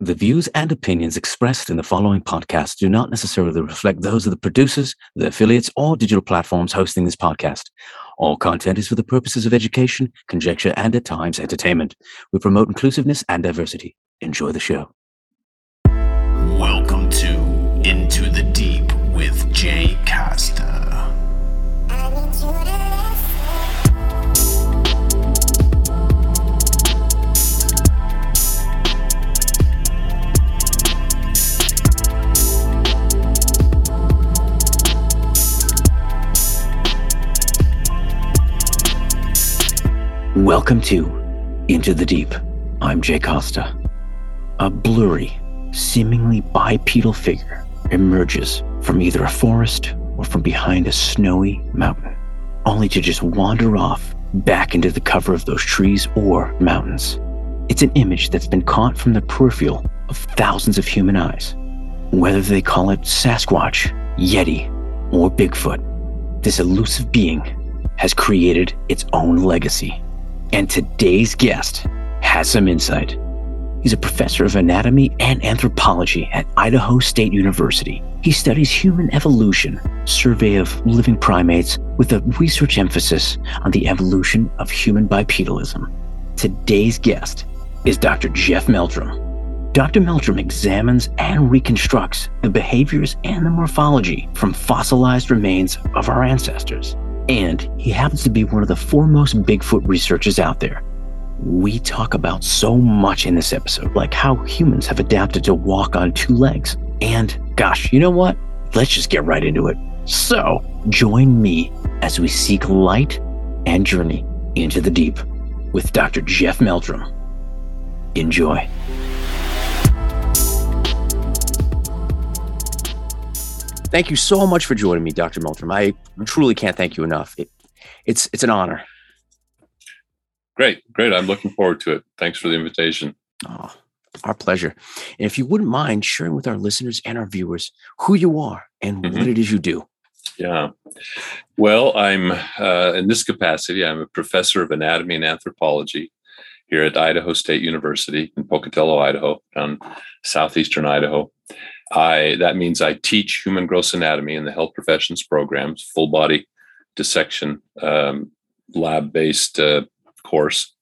The views and opinions expressed in the following podcast do not necessarily reflect those of the producers, the affiliates, or digital platforms hosting this podcast. All content is for the purposes of education, conjecture, and at times entertainment. We promote inclusiveness and diversity. Enjoy the show. Welcome to Into the Deep. I'm Jay Costa. A blurry, seemingly bipedal figure emerges from either a forest or from behind a snowy mountain, only to just wander off back into the cover of those trees or mountains. It's an image that's been caught from the peripheral of thousands of human eyes. Whether they call it Sasquatch, Yeti, or Bigfoot, this elusive being has created its own legacy. And today's guest has some insight. He's a professor of anatomy and anthropology at Idaho State University. He studies human evolution, survey of living primates, with a research emphasis on the evolution of human bipedalism. Today's guest is Dr. Jeff Meldrum. Dr. Meldrum examines and reconstructs the behaviors and the morphology from fossilized remains of our ancestors. And he happens to be one of the foremost Bigfoot researchers out there. We talk about so much in this episode, like how humans have adapted to walk on two legs. And gosh, you know what? Let's just get right into it. So, join me as we seek light and journey into the deep with Dr. Jeff Meldrum. Enjoy. Thank you so much for joining me, Dr. Meldrum. I truly can't thank you enough. It, it's it's an honor. Great, great. I'm looking forward to it. Thanks for the invitation. Oh, our pleasure. And if you wouldn't mind sharing with our listeners and our viewers who you are and mm-hmm. what it is you do. Yeah. Well, I'm uh, in this capacity, I'm a professor of anatomy and anthropology here at Idaho State University in Pocatello, Idaho, down southeastern Idaho. I that means I teach human gross anatomy in the health professions programs, full body dissection, um, lab based uh, course,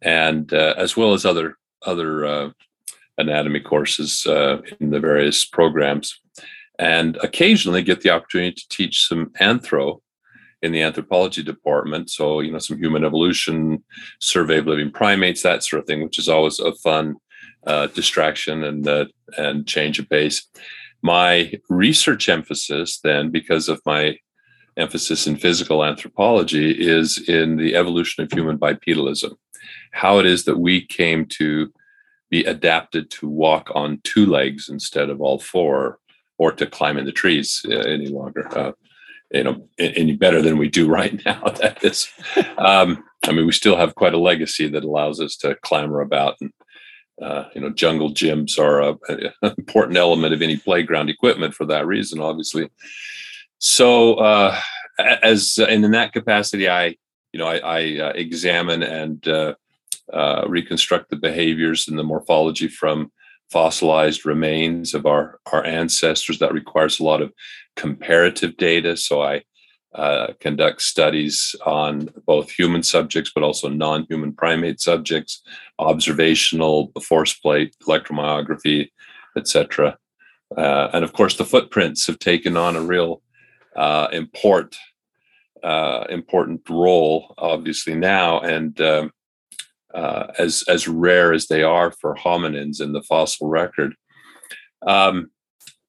and uh, as well as other other uh, anatomy courses uh, in the various programs, and occasionally get the opportunity to teach some anthro in the anthropology department. So you know some human evolution, survey of living primates, that sort of thing, which is always a fun uh, distraction and uh, and change of pace. My research emphasis, then, because of my emphasis in physical anthropology, is in the evolution of human bipedalism, how it is that we came to be adapted to walk on two legs instead of all four, or to climb in the trees uh, any longer. Uh, you know, any better than we do right now. That is, um, I mean, we still have quite a legacy that allows us to clamber about and uh, you know, jungle gyms are an important element of any playground equipment for that reason, obviously. So, uh, as and in that capacity, I, you know, I, I uh, examine and uh, uh, reconstruct the behaviors and the morphology from fossilized remains of our our ancestors. That requires a lot of comparative data. So I uh, conduct studies on both human subjects, but also non human primate subjects, observational, force plate, electromyography, etc. Uh, and of course, the footprints have taken on a real uh, import, uh, important role, obviously, now. And um, uh, as, as rare as they are for hominins in the fossil record, um,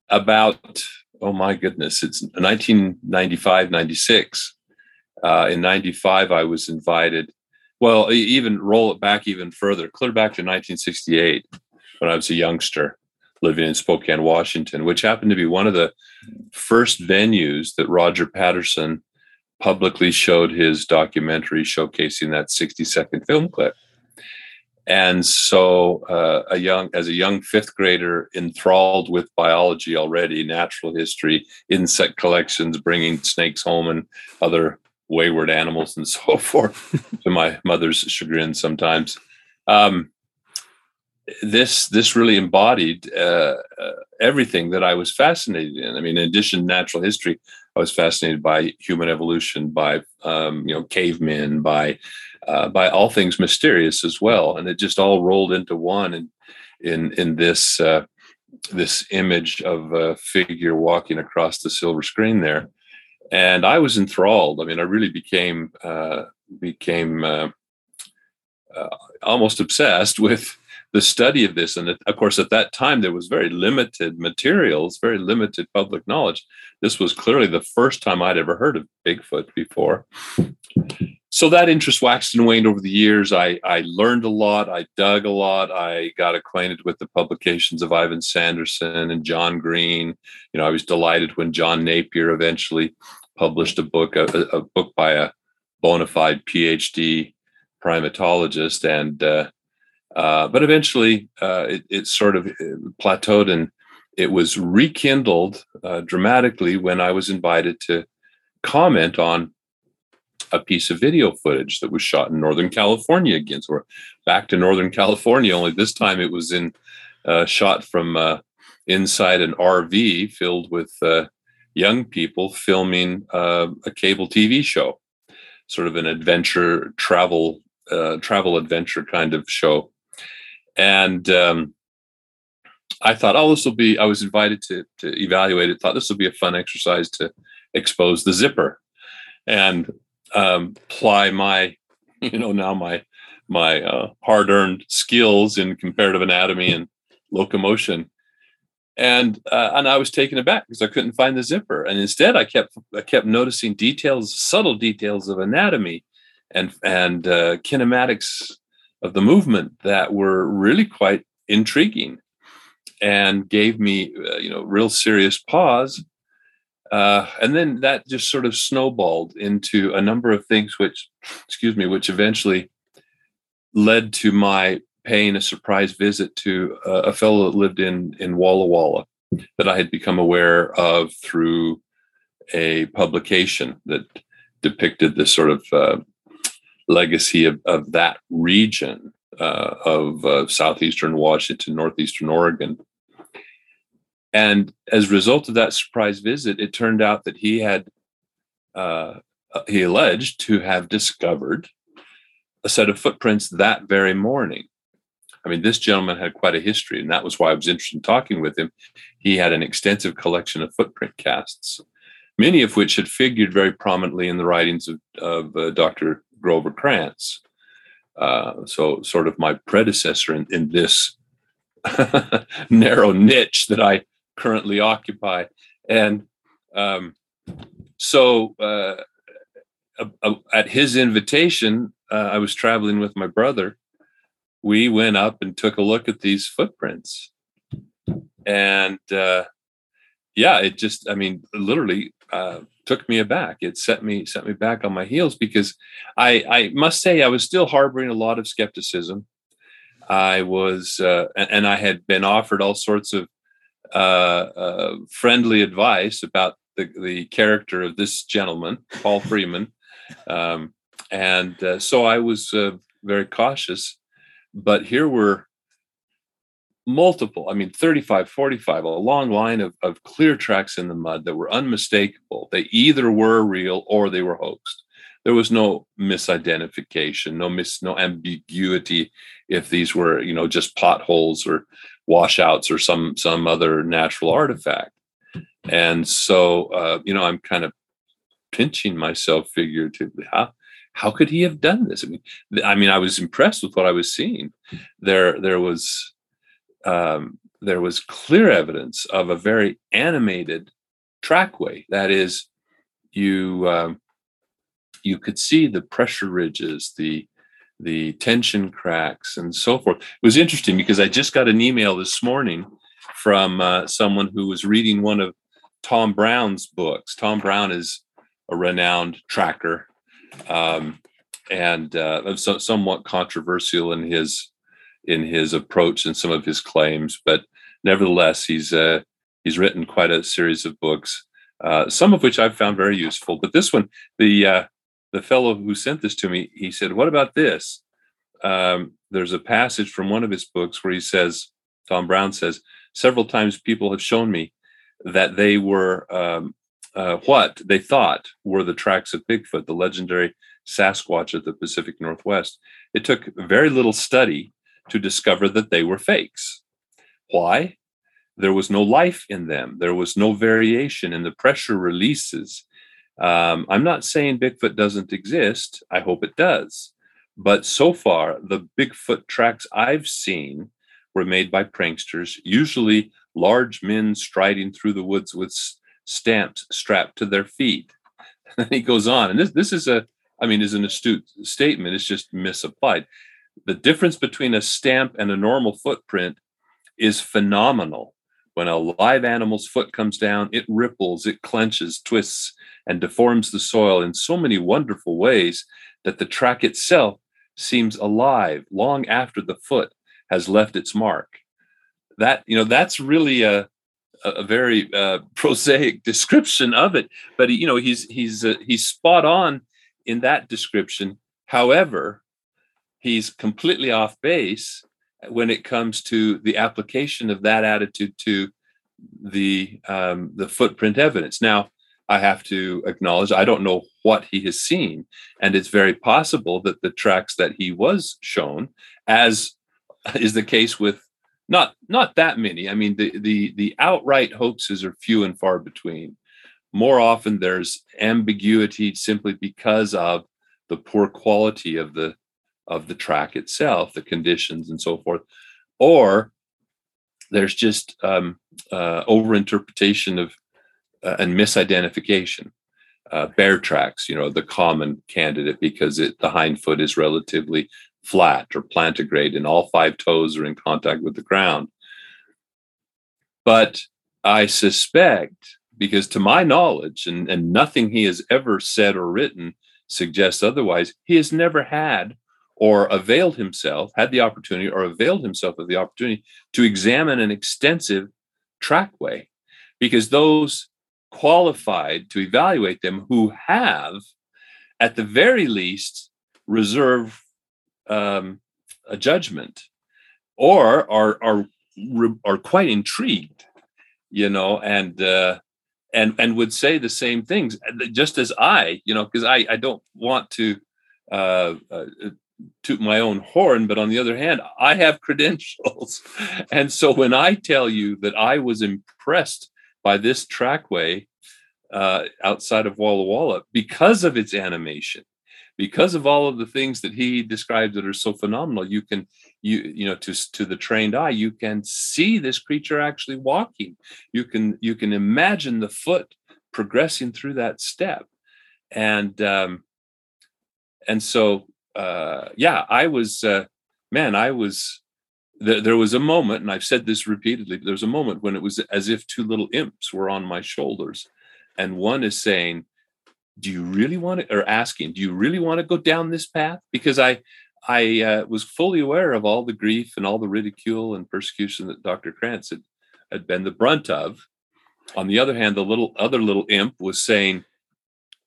about oh my goodness, it's 1995, 96. Uh, in 95, I was invited. Well, even roll it back even further, clear back to 1968 when I was a youngster living in Spokane, Washington, which happened to be one of the first venues that Roger Patterson publicly showed his documentary showcasing that 60 second film clip and so uh, a young as a young fifth grader enthralled with biology already natural history insect collections bringing snakes home and other wayward animals and so forth to my mother's chagrin sometimes um, this this really embodied uh, uh, everything that I was fascinated in. I mean, in addition to natural history, I was fascinated by human evolution, by um, you know cavemen, by uh, by all things mysterious as well, and it just all rolled into one. And in in this uh, this image of a figure walking across the silver screen there, and I was enthralled. I mean, I really became uh, became uh, uh, almost obsessed with the study of this. And of course, at that time, there was very limited materials, very limited public knowledge. This was clearly the first time I'd ever heard of Bigfoot before. So that interest waxed and waned over the years. I, I learned a lot. I dug a lot. I got acquainted with the publications of Ivan Sanderson and John Green. You know, I was delighted when John Napier eventually published a book, a, a book by a bona fide PhD primatologist, and uh, uh, but eventually uh, it, it, sort of uh, plateaued and it was rekindled uh, dramatically when I was invited to comment on a piece of video footage that was shot in Northern California again. So we're back to Northern California, only this time it was in uh, shot from uh, inside an RV filled with young people filming a cable TV show, sort of an adventure travel travel adventure kind of show and um, I thought, oh, this will be. I was invited to to evaluate it. Thought this will be a fun exercise to expose the zipper and um, apply my, you know, now my my uh, hard earned skills in comparative anatomy and locomotion. And uh, and I was taken aback because I couldn't find the zipper. And instead, I kept I kept noticing details, subtle details of anatomy and and uh, kinematics of the movement that were really quite intriguing and gave me uh, you know real serious pause uh, and then that just sort of snowballed into a number of things which excuse me which eventually led to my paying a surprise visit to a, a fellow that lived in in walla walla that i had become aware of through a publication that depicted this sort of uh, legacy of, of that region uh, of uh, southeastern Washington, northeastern Oregon. And as a result of that surprise visit, it turned out that he had, uh, he alleged to have discovered a set of footprints that very morning. I mean, this gentleman had quite a history, and that was why I was interested in talking with him. He had an extensive collection of footprint casts, many of which had figured very prominently in the writings of, of uh, Dr. Grover Krantz. Uh, so, sort of my predecessor in, in this narrow niche that I currently occupy. And um, so, uh, at his invitation, uh, I was traveling with my brother. We went up and took a look at these footprints. And uh, yeah, it just, I mean, literally uh, took me aback. It set me set me back on my heels because I I must say I was still harboring a lot of skepticism. I was uh, and I had been offered all sorts of uh, uh, friendly advice about the the character of this gentleman, Paul Freeman, um, and uh, so I was uh, very cautious. But here were multiple, I mean, 35, 45, a long line of, of clear tracks in the mud that were unmistakable. They either were real or they were hoaxed. There was no misidentification, no mis, no ambiguity if these were, you know, just potholes or washouts or some some other natural artifact. And so, uh, you know, I'm kind of pinching myself figuratively. How how could he have done this? I mean, I mean, I was impressed with what I was seeing. There, there was um, there was clear evidence of a very animated trackway. That is, you um, you could see the pressure ridges, the the tension cracks, and so forth. It was interesting because I just got an email this morning from uh, someone who was reading one of Tom Brown's books. Tom Brown is a renowned tracker um, and uh, so, somewhat controversial in his in his approach and some of his claims, but nevertheless, he's uh, he's written quite a series of books, uh, some of which I've found very useful. But this one, the uh, the fellow who sent this to me, he said, "What about this?" Um, there's a passage from one of his books where he says, Tom Brown says, several times people have shown me that they were um, uh, what they thought were the tracks of Bigfoot, the legendary Sasquatch of the Pacific Northwest. It took very little study to discover that they were fakes. Why? There was no life in them. There was no variation in the pressure releases. Um, I'm not saying Bigfoot doesn't exist. I hope it does. But so far, the Bigfoot tracks I've seen were made by pranksters, usually large men striding through the woods with stamps strapped to their feet. And he goes on, and this this is a, I mean, is an astute statement. It's just misapplied. The difference between a stamp and a normal footprint is phenomenal. When a live animal's foot comes down, it ripples, it clenches, twists, and deforms the soil in so many wonderful ways that the track itself seems alive long after the foot has left its mark. That you know, that's really a a very uh, prosaic description of it, but you know, he's he's uh, he's spot on in that description. However, he's completely off base when it comes to the application of that attitude to the um, the footprint evidence. Now, I have to acknowledge I don't know what he has seen, and it's very possible that the tracks that he was shown, as is the case with not not that many. I mean, the the the outright hoaxes are few and far between. More often, there's ambiguity simply because of the poor quality of the of the track itself, the conditions, and so forth, or there's just um, uh, overinterpretation of uh, and misidentification. Uh, bear tracks, you know, the common candidate because it, the hind foot is relatively flat or plantigrade and all five toes are in contact with the ground. But I suspect, because to my knowledge, and, and nothing he has ever said or written suggests otherwise, he has never had or availed himself, had the opportunity or availed himself of the opportunity to examine an extensive trackway, because those qualified to evaluate them who have, at the very least, reserve um, a judgment or are are are quite intrigued, you know, and uh, and and would say the same things, just as I, you know, because I I don't want to uh, uh, toot my own horn, but on the other hand, I have credentials. And so when I tell you that I was impressed by this trackway uh, outside of Walla Walla because of its animation, because of all of the things that he describes that are so phenomenal, you can you you know to to the trained eye, you can see this creature actually walking. You can you can imagine the foot progressing through that step, and um, and so uh, yeah, I was, uh, man, I was, th- there was a moment, and I've said this repeatedly, but there was a moment when it was as if two little imps were on my shoulders. And one is saying, do you really want to, or asking, do you really want to go down this path? Because I, I uh, was fully aware of all the grief and all the ridicule and persecution that Dr. Krantz had, had been the brunt of. On the other hand, the little other little imp was saying,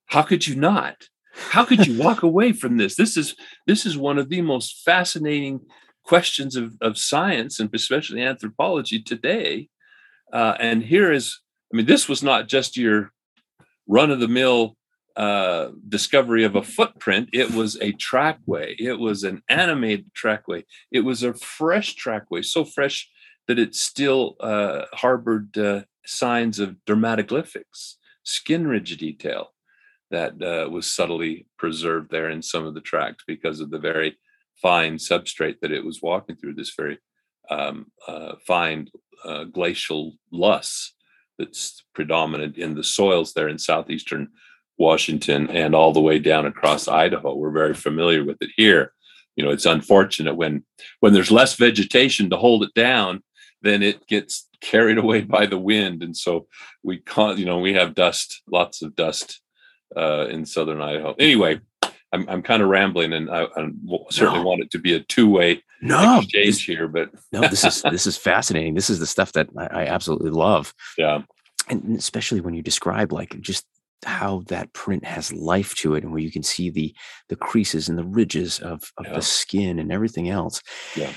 "How could you not? How could you walk away from this? This is this is one of the most fascinating questions of, of science and especially anthropology today. Uh, and here is, I mean, this was not just your run of the mill uh, discovery of a footprint. It was a trackway. It was an animated trackway. It was a fresh trackway, so fresh that it still uh, harbored uh, signs of dermatoglyphics, skin ridge detail that uh, was subtly preserved there in some of the tracks because of the very fine substrate that it was walking through, this very um, uh, fine uh, glacial loess that's predominant in the soils there in southeastern Washington and all the way down across Idaho. We're very familiar with it here. You know, it's unfortunate when when there's less vegetation to hold it down, then it gets carried away by the wind, and so we can't. You know, we have dust, lots of dust uh, in southern Idaho. Anyway, I'm I'm kind of rambling, and I, I certainly no. want it to be a two way no, exchange this, here. But no, this is this is fascinating. This is the stuff that I, I absolutely love. Yeah, and especially when you describe like just how that print has life to it and where you can see the the creases and the ridges of, of Yeah. the skin and everything else Yeah.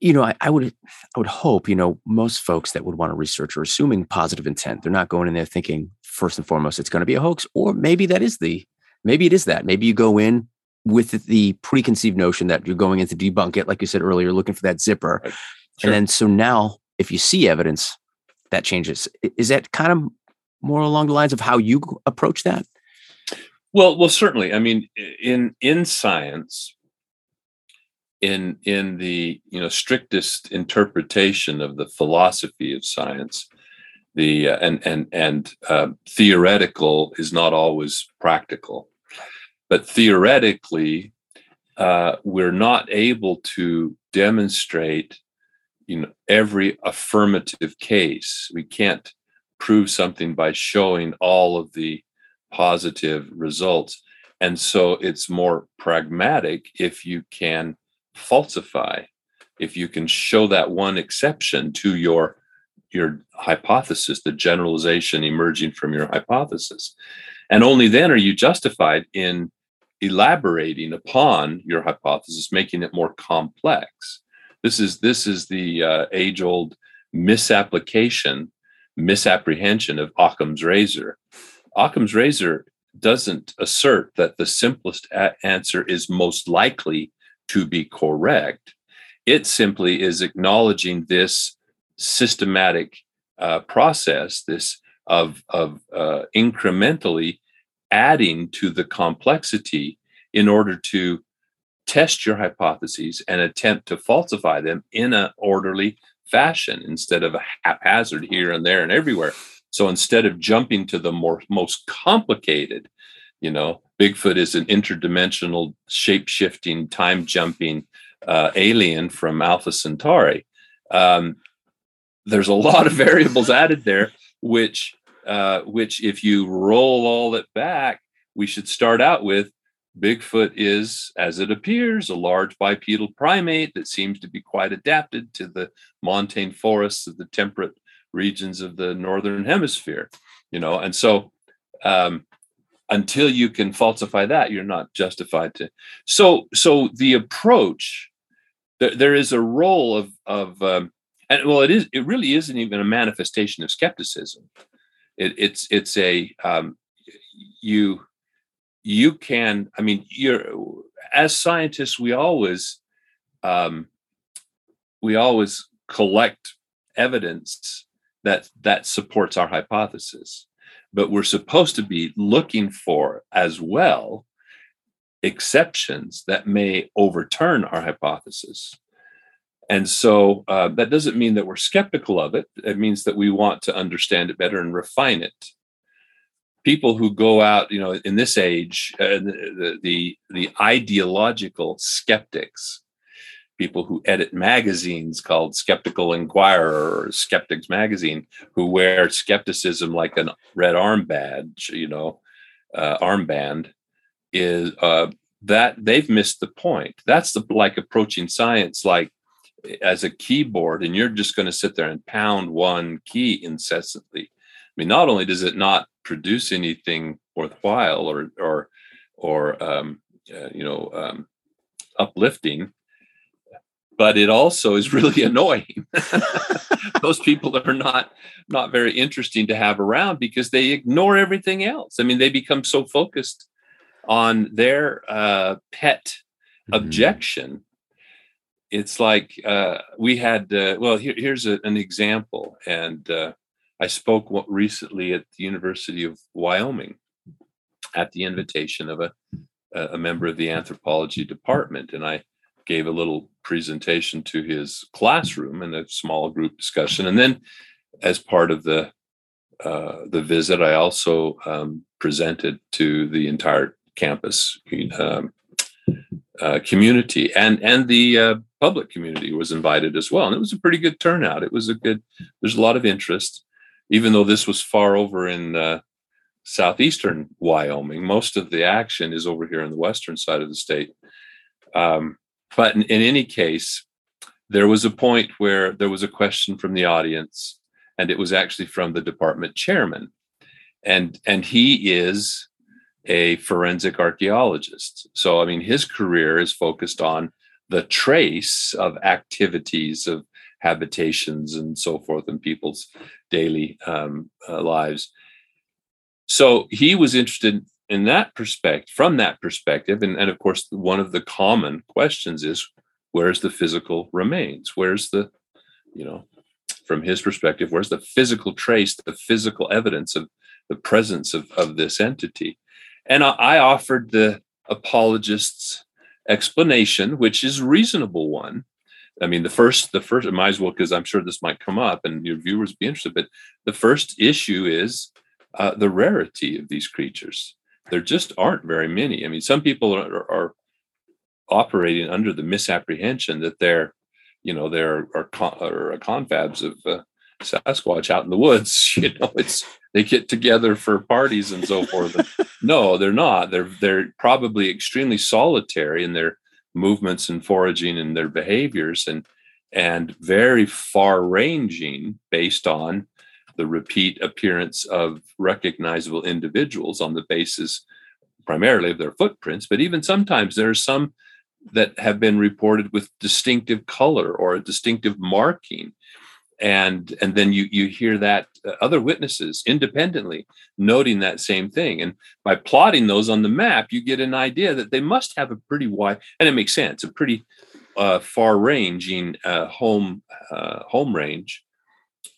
you know I, I would i would hope you know most folks that would want to research are assuming positive intent they're not going in there thinking first and foremost it's going to be a hoax or maybe that is the maybe it is that maybe you go in with the preconceived notion that you're going in to debunk it like you said earlier looking for that zipper Right. Sure. and then so now if you see evidence that changes is that kind of more along the lines of how you approach that Well, well, certainly. I mean, in in science, in in the you know strictest interpretation of the philosophy of science, the uh, and and and uh, theoretical is not always practical, but theoretically, uh, we're not able to demonstrate, you know, every affirmative case. We can't prove something by showing all of the positive results. And so it's more pragmatic if you can falsify, if you can show that one exception to your your hypothesis, the generalization emerging from your hypothesis. And only then are you justified in elaborating upon your hypothesis, making it more complex. This is this is the uh, age-old misapplication, misapprehension of Occam's razor. Occam's razor doesn't assert that the simplest a- answer is most likely to be correct. It simply is acknowledging this systematic uh, process, this of of uh, incrementally adding to the complexity in order to test your hypotheses and attempt to falsify them in an orderly fashion instead of a haphazard here and there and everywhere. So instead of jumping to the more most complicated, you know, Bigfoot is an interdimensional, shape-shifting, time-jumping uh, alien from Alpha Centauri. Um, there's a lot of variables added there, which uh, which if you roll all it back, we should start out with Bigfoot is, as it appears, a large bipedal primate that seems to be quite adapted to the montane forests of the temperate regions of the northern hemisphere. You know, and so um, until you can falsify that, you're not justified to. So, so the approach, there, there is a role of of um, and well, it is it really isn't even a manifestation of skepticism. It, it's it's a um, you you can i mean you're as scientists we always um, we always collect evidence that that supports our hypothesis but we're supposed to be looking for as well exceptions that may overturn our hypothesis and so uh, that doesn't mean that we're skeptical of it it means that we want to understand it better and refine it people who go out, you know, in this age, uh, the, the the ideological skeptics, people who edit magazines called Skeptical Inquirer or Skeptics Magazine, who wear skepticism like a red arm badge, you know, uh, armband, is uh, that they've missed the point. That's the like approaching science like as a keyboard, and you're just going to sit there and pound one key incessantly. I mean, not only does it not produce anything worthwhile or or or um, uh, you know um, uplifting, but it also is really annoying. Those people are not not very interesting to have around because they ignore everything else. I mean, they become so focused on their uh, pet objection. It's like uh, we had. Uh, well, here, here's a, an example, and uh, I spoke recently at the University of Wyoming at the invitation of a a member of the anthropology department, and I gave a little presentation to his classroom in a small group discussion, and then as part of the uh, the visit, I also um, presented to the entire campus um, uh, community, and and the uh, public community was invited as well, and it was a pretty good turnout. It was a good. There's a lot of interest even though this was far over in uh, southeastern Wyoming, most of the action is over here on the western side of the state. Um, but in, in, any case, there was a point where there was a question from the audience, and it was actually from the department chairman. and and he is a forensic archaeologist. So I mean, his career is focused on the trace of activities of habitations and so forth in people's daily um, uh, lives. So he was interested in that perspective, from that perspective, and, and of course, one of the common questions is, where's the physical remains? Where's the, you know, from his perspective, where's the physical trace, the physical evidence of the presence of, of this entity? And I, I offered the apologists' explanation, which is reasonable one. I mean, the first, the first, I might as well, because I'm sure this might come up and your viewers be interested, but the first issue is uh, the rarity of these creatures. There just aren't very many. I mean, some people are, are operating under the misapprehension that they're, you know, they're are, are confabs of uh, Sasquatch out in the woods. You know, it's they get together for parties and so forth. no, they're not. They're they're probably extremely solitary in their movements and foraging and their behaviors and and very far ranging based on the repeat appearance of recognizable individuals on the basis primarily of their footprints but even sometimes there are some that have been reported with distinctive color or a distinctive marking and and then you you hear that uh, other witnesses independently noting that same thing. And by plotting those on the map you get an idea that they must have a pretty wide and it makes sense a pretty uh, far ranging uh, home uh, home range.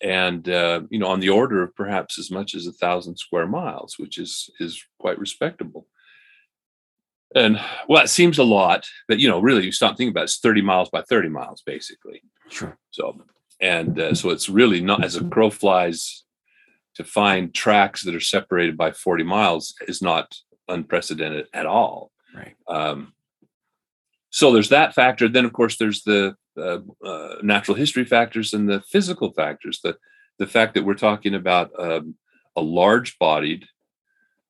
And uh, you know on the order of perhaps as much as a thousand square miles which is is quite respectable. And well it seems a lot but you know really you stop thinking about it, it's 30 miles by 30 miles basically. Sure. So and uh, so it's really not as a crow flies to find tracks that are separated by 40 miles is not unprecedented at all. Right. Um, so there's that factor. Then of course there's the uh, uh, natural history factors and the physical factors. The the fact that we're talking about um, a large bodied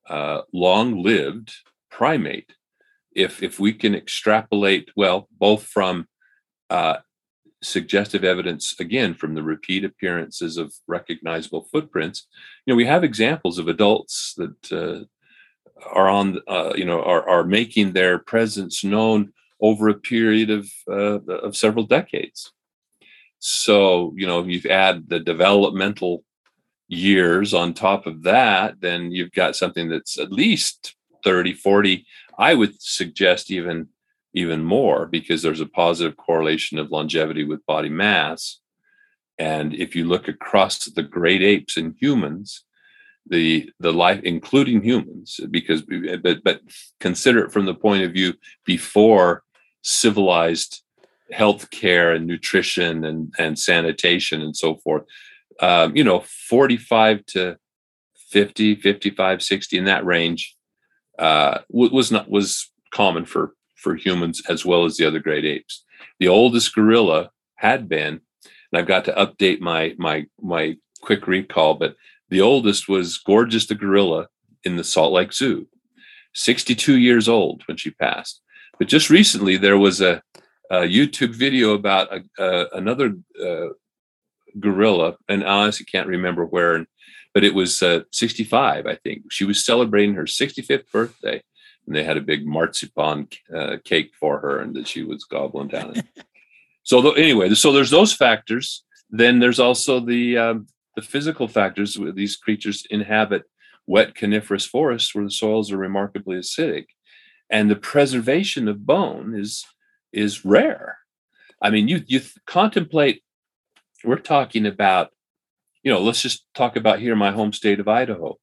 uh, long lived primate. If if we can extrapolate well both from uh, suggestive evidence again from the repeat appearances of recognizable footprints. You know we have examples of adults that uh, are on uh, you know are, are making their presence known over a period of uh, of several decades. So you know you add the developmental years on top of that then you've got something that's at least 30 40 i would suggest even even more because there's a positive correlation of longevity with body mass. And if you look across the great apes and humans, the the life, including humans, because but but consider it from the point of view before civilized health care and nutrition and and sanitation and so forth. Um, you know, 45 to 50, 55, 60 in that range uh, was not was common for for humans as well as the other great apes. The oldest gorilla had been, and I've got to update my my my quick recall, but the oldest was Gorgeous the gorilla in the Salt Lake Zoo, 62 years old when she passed. But just recently there was a, a YouTube video about a, a, another uh, gorilla, and I honestly can't remember where, but it was uh, 65, I think. She was celebrating her 65th birthday and they had a big marzipan uh, cake for her and that she was gobbling down. so anyway, so there's those factors. Then there's also the um, the physical factors. These creatures inhabit wet coniferous forests where the soils are remarkably acidic, and the preservation of bone is is rare. I mean, you you contemplate. We're talking about, you know, let's just talk about here my home state of Idaho.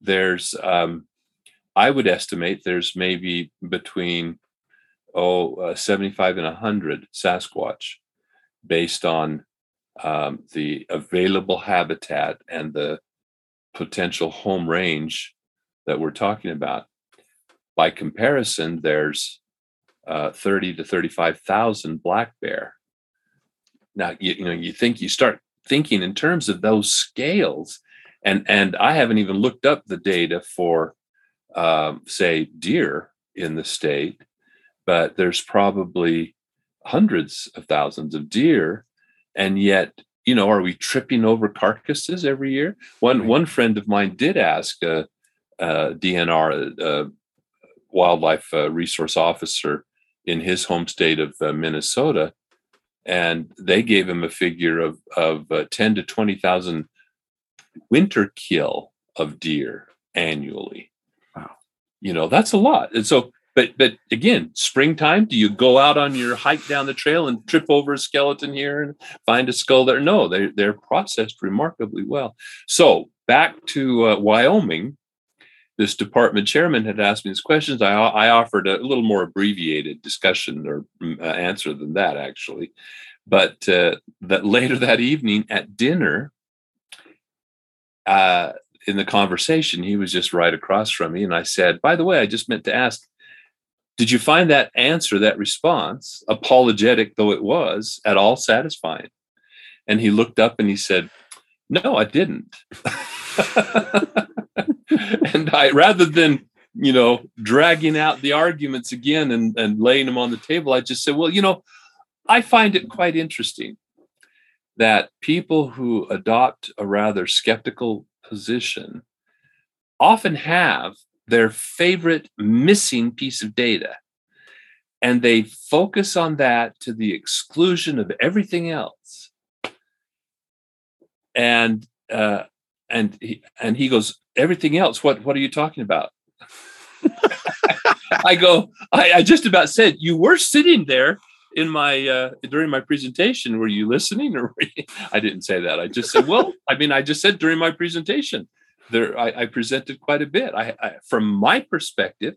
There's um, I would estimate there's maybe between oh uh, 75 and 100 Sasquatch based on um, the available habitat and the potential home range that we're talking about. By comparison, there's uh, 30 to 35,000 black bear. Now, you, you know, you think you start thinking in terms of those scales, and and I haven't even looked up the data for um, say deer in the state, but there's probably hundreds of thousands of deer, and yet you know, are we tripping over carcasses every year? One right. one friend of mine did ask a, a DNR, a wildlife uh, resource officer in his home state of uh, Minnesota, and they gave him a figure of of uh, ten to twenty thousand winter kill of deer annually. You know that's a lot, and so but but again, springtime, do you go out on your hike down the trail and trip over a skeleton here and find a skull there? No, they they're processed remarkably well. So back to uh, Wyoming, this department chairman had asked me these questions. I I offered a little more abbreviated discussion or mm, uh, answer than that actually, but uh, that later that evening at dinner. Uh, in the conversation, he was just right across from me. And I said, By the way, I just meant to ask, did you find that answer, that response, apologetic though it was, at all satisfying? And he looked up and he said, No, I didn't. and I, rather than, you know, dragging out the arguments again and, and laying them on the table, I just said, Well, you know, I find it quite interesting that people who adopt a rather skeptical position often have their favorite missing piece of data. And they focus on that to the exclusion of everything else. And uh, and he, and he goes everything else? What what are you talking about? I go I, I, just about said you were sitting there in my uh, during my presentation were you listening or i didn't say that i just said well i mean i just said during my presentation there I, I presented quite a bit. I, I, from my perspective,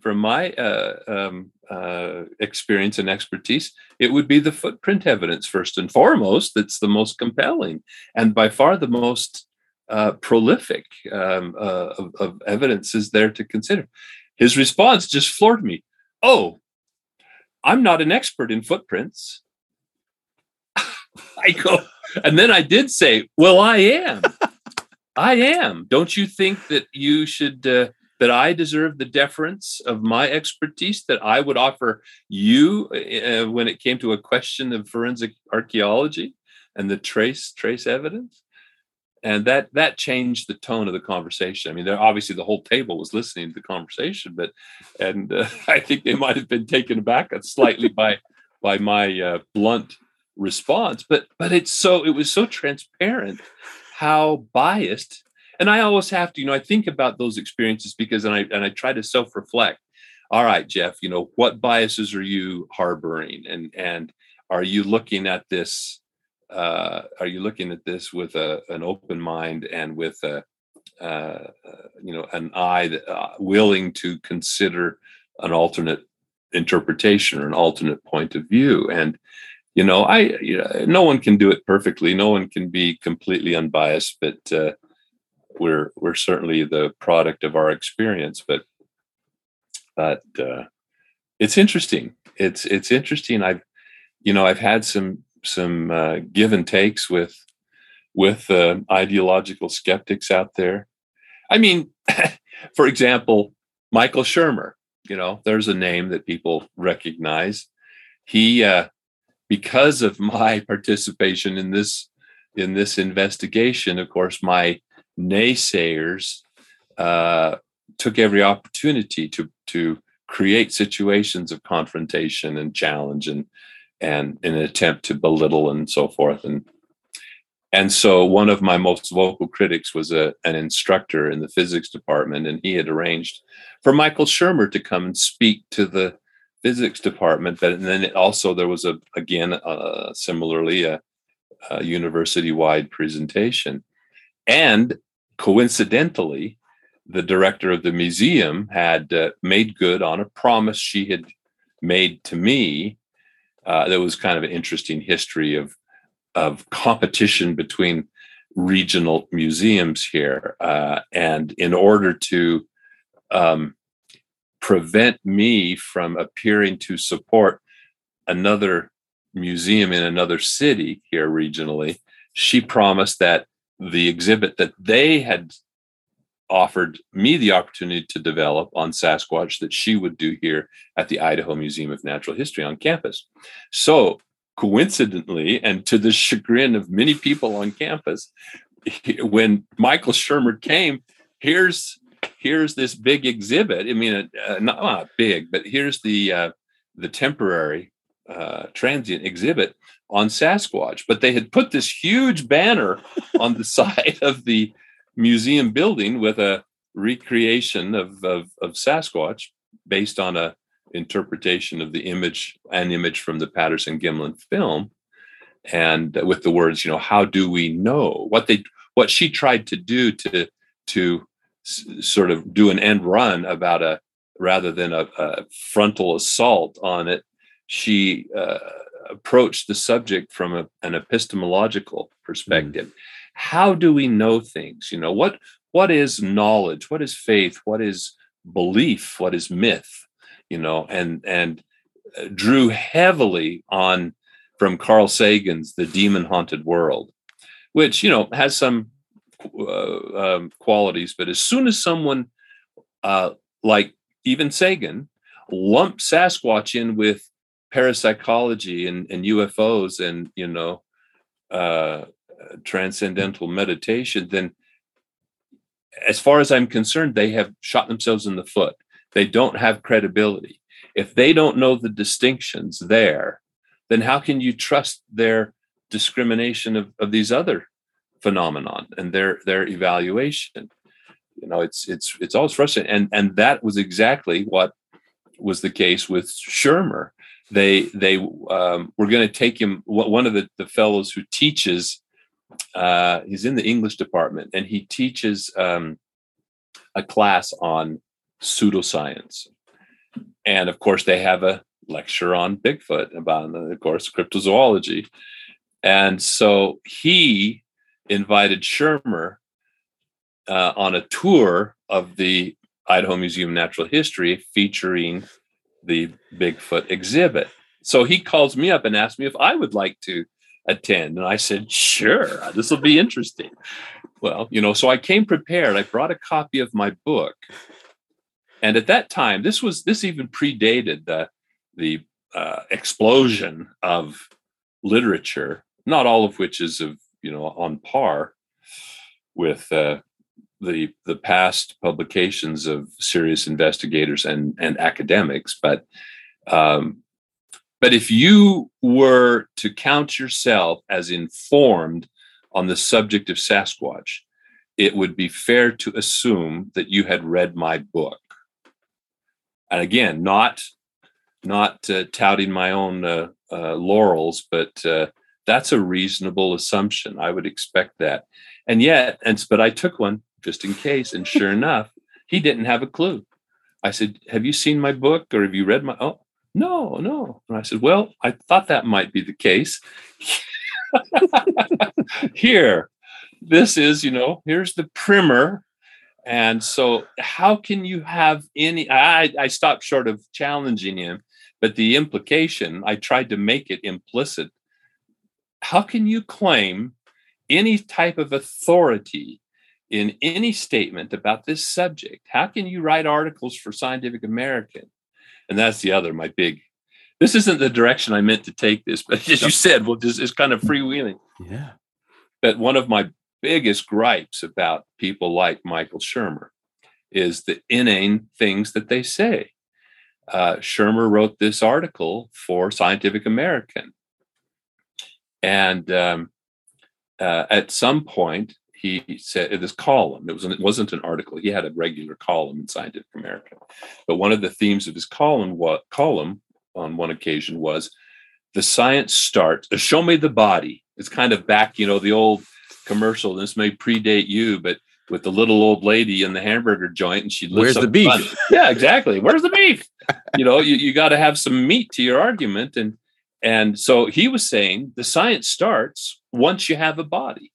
from my uh, um, uh, experience and expertise, it would be the footprint evidence first and foremost that's the most compelling and by far the most uh, prolific um, uh, of, of evidence is there to consider. His response just floored me. Oh, I'm not an expert in footprints. I go, and then I did say, Well, I am. I am. Don't you think that you should uh, that I deserve the deference of my expertise that I would offer you uh, when it came to a question of forensic archaeology and the trace trace evidence? And that that changed the tone of the conversation. I mean, obviously the whole table was listening to the conversation, but and uh, I think they might have been taken aback slightly by by my uh, blunt response. But but it's so it was so transparent how biased and i always have to you know i think about those experiences because and i and i try to self-reflect all right jeff you know what biases are you harboring and and are you looking at this uh, are you looking at this with a, an open mind and with a uh, you know an eye that, uh, willing to consider an alternate interpretation or an alternate point of view? And you know i you know, no one can do it perfectly. No one can be completely unbiased but uh, we're we're certainly the product of our experience but but uh, it's interesting. It's it's interesting. I've you know i've had some some uh, give and takes with with uh, ideological skeptics out there. I mean for example michael shermer you know there's a name that people recognize. He uh, because of my participation in this in this investigation, of course, my naysayers uh, took every opportunity to to create situations of confrontation and challenge and and in an attempt to belittle and so forth and and so one of my most vocal critics was a, an instructor in the physics department and he had arranged for michael shermer to come and speak to the physics department. But and then also there was a again uh, similarly a, a university wide presentation, and coincidentally, the director of the museum had uh, made good on a promise she had made to me. Uh, there was kind of an interesting history of of competition between regional museums here, uh, and in order to um, prevent me from appearing to support another museum in another city here regionally, she promised that the exhibit that they had offered me the opportunity to develop on Sasquatch that she would do here at the Idaho Museum of Natural History on campus. So coincidentally, and to the chagrin of many people on campus, when Michael Shermer came, here's here's this big exhibit. I mean, uh, not, not, big, but here's the uh, the temporary uh, transient exhibit on Sasquatch. But they had put this huge banner on the side of the museum building with a recreation of, of, of Sasquatch based on a interpretation of the image, an image from the Patterson Gimlin film, and with the words, you know, how do we know what they what she tried to do to to s- sort of do an end run about a rather than a, a frontal assault on it, she uh, approached the subject from a, an epistemological perspective. Mm. How do we know things? You know what what is knowledge? What is faith? What is belief? What is myth? You know, and and uh, drew heavily on from Carl Sagan's The Demon Haunted World, which, you know, has some uh, um, qualities. But as soon as someone uh, like even Sagan lumps Sasquatch in with parapsychology and, and UFOs and, you know, uh, transcendental meditation, then as far as I'm concerned, they have shot themselves in the foot. They don't have credibility. If they don't know the distinctions there, then how can you trust their discrimination of, of these other phenomenon and their their evaluation? You know, it's it's it's always frustrating. And and that was exactly what was the case with Shermer. They they um, were going to take him. One of the, the fellows who teaches, uh, he's in the English department, and he teaches um, a class on pseudoscience. And of course, they have a lecture on Bigfoot about, of course, cryptozoology. And so he invited Shermer uh, on a tour of the Idaho Museum of Natural History featuring the Bigfoot exhibit. So he calls me up and asks me if I would like to attend. And I said, sure, this will be interesting. Well, you know, so I came prepared. I brought a copy of my book. And at that time, this was this even predated the the uh, explosion of literature, not all of which is of you know on par with uh, the the past publications of serious investigators and and academics, but um, but if you were to count yourself as informed on the subject of Sasquatch, it would be fair to assume that you had read my book. And again, not not uh, touting my own uh, uh, laurels, but uh, that's a reasonable assumption. I would expect that. And yet, and but I took one just in case, and sure enough, he didn't have a clue. I said, "Have you seen my book, or have you read my?" Oh, no, no. And I said, "Well, I thought that might be the case." Here, this is, you know, here's the primer and so, how can you have any? I, I stopped short of challenging him but the implication, I tried to make it implicit. How can you claim any type of authority in any statement about this subject? How can you write articles for Scientific American? And that's the other, my big. This isn't the direction I meant to take this, but as you said, well, this is kind of freewheeling. Yeah. But one of my biggest gripes about people like Michael Shermer is the inane things that they say uh, Shermer wrote this article for Scientific American. And um, uh, at some point, he said this column. It was it wasn't an article. He had a regular column in Scientific American, but one of the themes of his column what column on one occasion was the science starts. Uh, show me the body. It's kind of back, you know, the old commercial. This may predate you, but with the little old lady in the hamburger joint and she looks. where's the beef fun. yeah exactly where's the beef you know you, you got to have some meat to your argument and and so he was saying the science starts once you have a body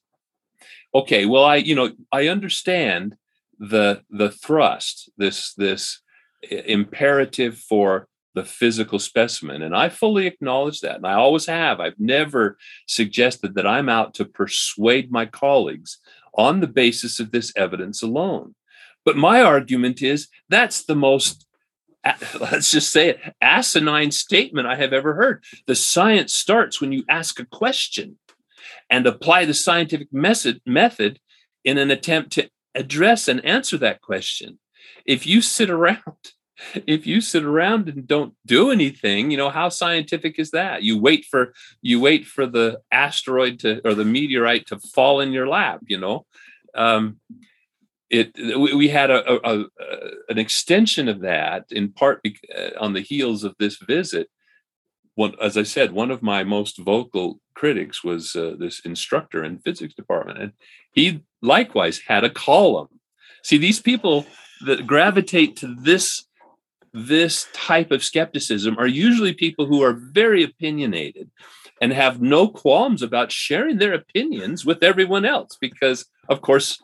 okay well i you know i understand the the thrust this this imperative for the physical specimen and i fully acknowledge that and i always have i've never suggested that i'm out to persuade my colleagues on the basis of this evidence alone. But my argument is that's the most let's just say it, asinine statement I have ever heard. The science starts when you ask a question and apply the scientific method, method in an attempt to address and answer that question. If you sit around, if you sit around and don't do anything, you know, how scientific is that? You wait for you wait for the asteroid to or the meteorite to fall in your lap, you know. Um, it we had a, a, a, an extension of that in part uh, on the heels of this visit one as i said one of my most vocal critics was uh, this instructor in physics department and he likewise had a column. See these people that gravitate to this this type of skepticism are usually people who are very opinionated and have no qualms about sharing their opinions with everyone else because of course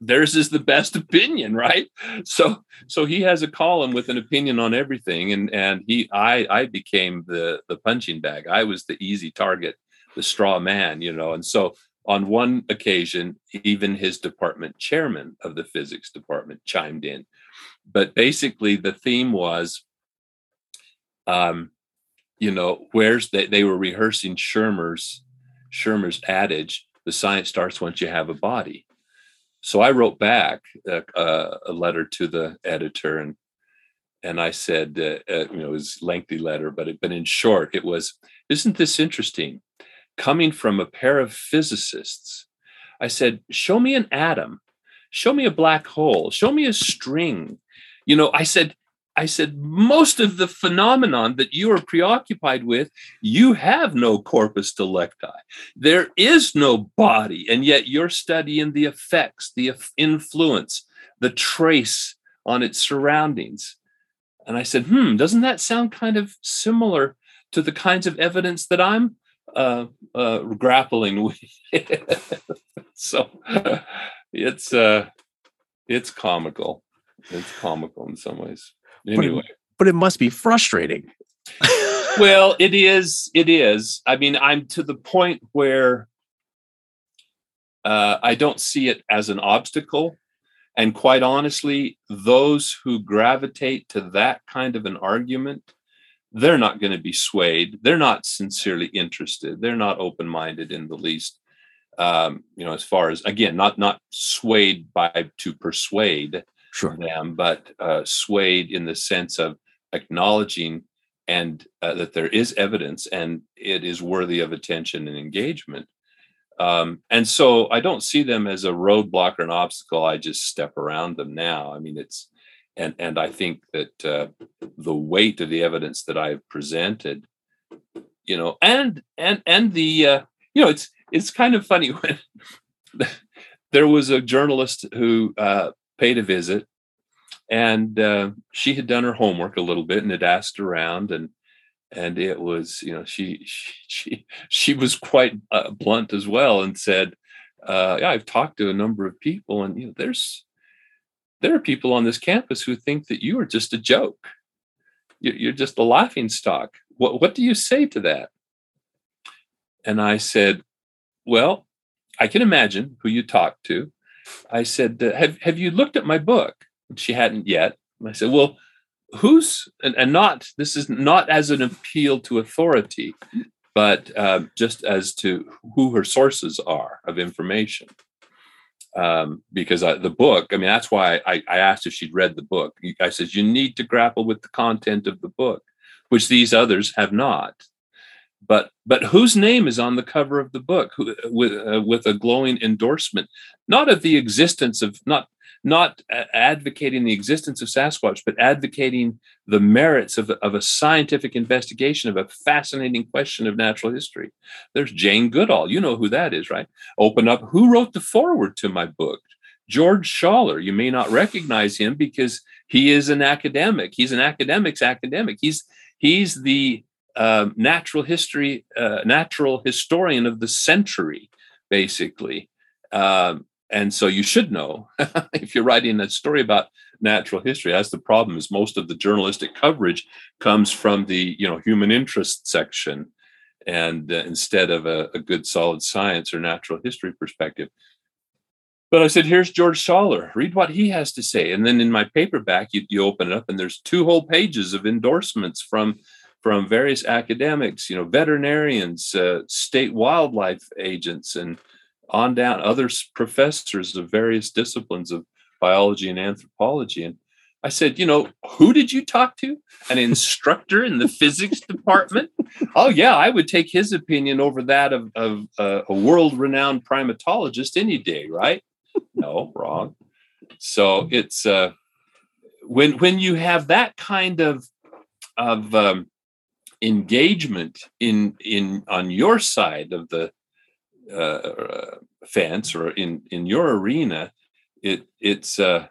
theirs is the best opinion right? So so he has a column with an opinion on everything and and he i i became the the punching bag. I was the easy target the straw man you know? And so on one occasion even his department chairman of the physics department chimed in. But basically the theme was um you know where's they, they were rehearsing shermer's shermer's adage the science starts once you have a body so I wrote back a, a, letter to the editor and and I said, uh, uh, you know, it was lengthy letter, but it, but in short, it was, isn't this interesting? Coming from a pair of physicists, I said, show me an atom, show me a black hole, show me a string. You know, I said, I said, most of the phenomenon that you are preoccupied with, you have no corpus delicti. There is no body, and yet you're studying the effects, the influence, the trace on its surroundings. And I said, hmm, doesn't that sound kind of similar to the kinds of evidence that I'm uh, uh, grappling with? so it's uh, it's comical. It's comical in some ways anyway. But it, but it must be frustrating. well, it is. It is. I mean, I'm to the point where uh, I don't see it as an obstacle. And quite honestly, those who gravitate to that kind of an argument, they're not going to be swayed. They're not sincerely interested. They're not open minded in the least. Um, you know, as far as again, not not swayed by to persuade, sure. them, but uh, swayed in the sense of acknowledging and uh, that there is evidence and it is worthy of attention and engagement. Um, and so I don't see them as a roadblock or an obstacle. I just step around them now. I mean, it's and and I think that uh, the weight of the evidence that I've presented, you know, and and and the uh, you know, it's it's kind of funny when there was a journalist who uh, paid a visit and uh, she had done her homework a little bit and had asked around and and it was you know she she she was quite uh, blunt as well and said uh, yeah i've talked to a number of people and you know there's there are people on this campus who think that you are just a joke. You're just a laughing stock. What what do you say to that? And i said well i can imagine who you talked to I said, uh, have, have you looked at my book? She hadn't yet. I said, well, who's, and, and not, this is not as an appeal to authority, but uh, just as to who her sources are of information. Um, because I, the book, I mean, that's why I, I asked if she'd read the book. I said, you need to grapple with the content of the book, which these others have not but but whose name is on the cover of the book with uh, with a glowing endorsement not of the existence of not not advocating the existence of Sasquatch, but advocating the merits of, of a scientific investigation of a fascinating question of natural history. There's Jane Goodall. You know who that is, right? Open up. Who wrote the foreword to my book? George Schaller. You may not recognize him because he is an academic. He's an academic's academic. He's he's the uh, natural history, uh, natural historian of the century, basically. Um, and so you should know if you're writing a story about natural history. That's the problem: is most of the journalistic coverage comes from the you know human interest section, and uh, instead of a, a good solid science or natural history perspective. but I said, here's George Schaller. Read what he has to say. And then in my paperback, you, you open it up and there's two whole pages of endorsements from from various academics, you know, veterinarians, uh, state wildlife agents, and on down other professors of various disciplines of biology and anthropology. And I said, you know, who did you talk to? An instructor in the physics department? Oh, yeah, I would take his opinion over that of, of uh, a world renowned primatologist any day, right? No, wrong. So it's uh, when when you have that kind of of um, engagement in in on your side of the uh, fence or in in your arena, it it's uh,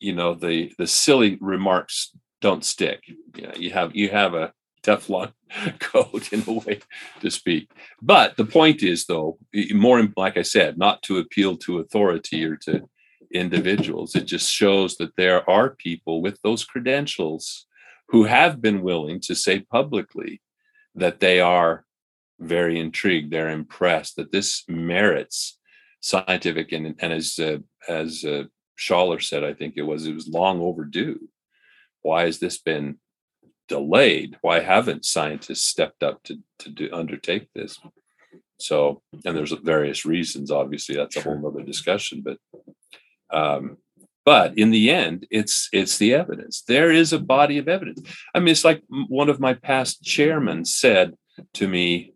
you know the the silly remarks don't stick. You, know, you have you have a Teflon coat in a way to speak. But the point is, though, more like I said, not to appeal to authority or to individuals. It just shows that there are people with those credentials who have been willing to say publicly that they are very intrigued, they're impressed, that this merits scientific and, and as uh, as uh, Schaller said, I think it was it was long overdue. Why has this been delayed? Why haven't scientists stepped up to to do, undertake this? So, and there's various reasons. Obviously, that's a whole other discussion. But um, but in the end it's it's the evidence. There is a body of evidence. I mean it's like one of my past chairmen said to me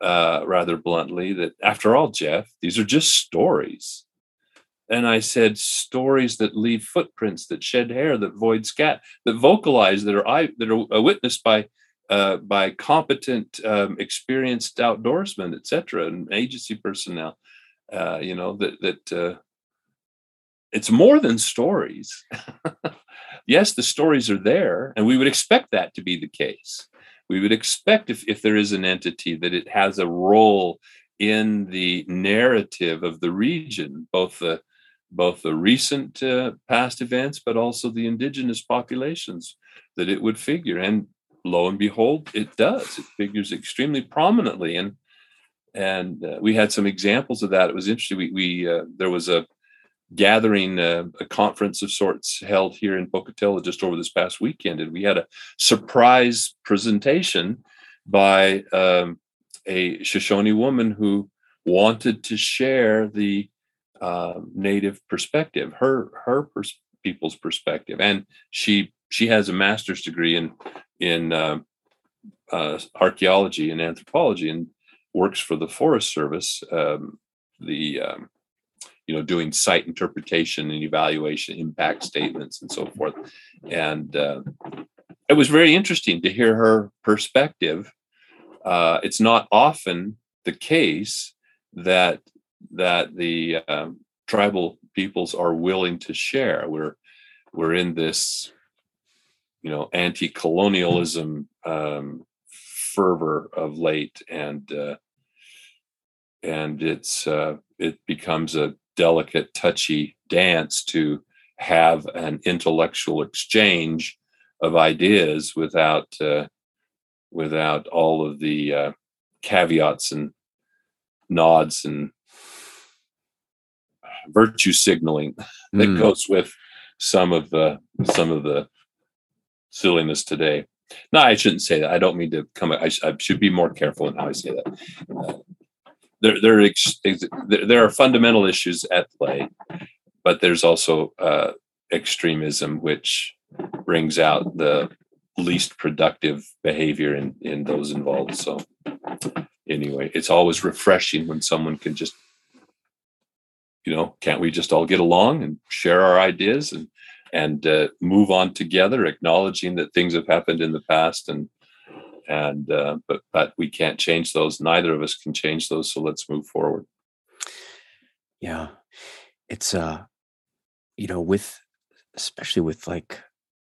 uh, rather bluntly that after all jeff these are just stories. And i said stories that leave footprints that shed hair that void scat that vocalize that are that are witnessed by uh, by competent um, experienced outdoorsmen etc and agency personnel uh, you know that that uh, it's more than stories. yes, the stories are there, and we would expect that to be the case. We would expect if, if there is an entity that it has a role in the narrative of the region, both the both the recent uh, past events, but also the indigenous populations that it would figure. And lo and behold, it does. It figures extremely prominently, and and uh, we had some examples of that. It was interesting. We, we uh, there was a gathering, uh, a conference of sorts held here in Pocatello just over this past weekend. And we had a surprise presentation by um, a Shoshone woman who wanted to share the uh, native perspective, her her pers- people's perspective, and she she has a master's degree in in uh, uh, archaeology and anthropology, and works for the Forest Service. Um, the um, you know doing site interpretation and evaluation impact statements and so forth. And uh, it was very interesting to hear her perspective. Uh, it's not often the case that that the um, tribal peoples are willing to share. We're we're in this you know anti-colonialism um, fervor of late and uh, and it's uh, it becomes a delicate, touchy dance to have an intellectual exchange of ideas without uh, without all of the uh, caveats and nods and virtue signaling that mm. goes with some of the some of the silliness today. No, I shouldn't say that. I don't mean to come. I, I should be more careful in how I say that. Uh, there there, ex, there are fundamental issues at play, but there's also uh, extremism which brings out the least productive behavior in in those involved. So anyway, it's always refreshing when someone can just you know can't we just all get along and share our ideas and and uh, move on together acknowledging that things have happened in the past and and uh, but but we can't change those. Neither of us can change those so let's move forward. Yeah. It's uh you know with especially with like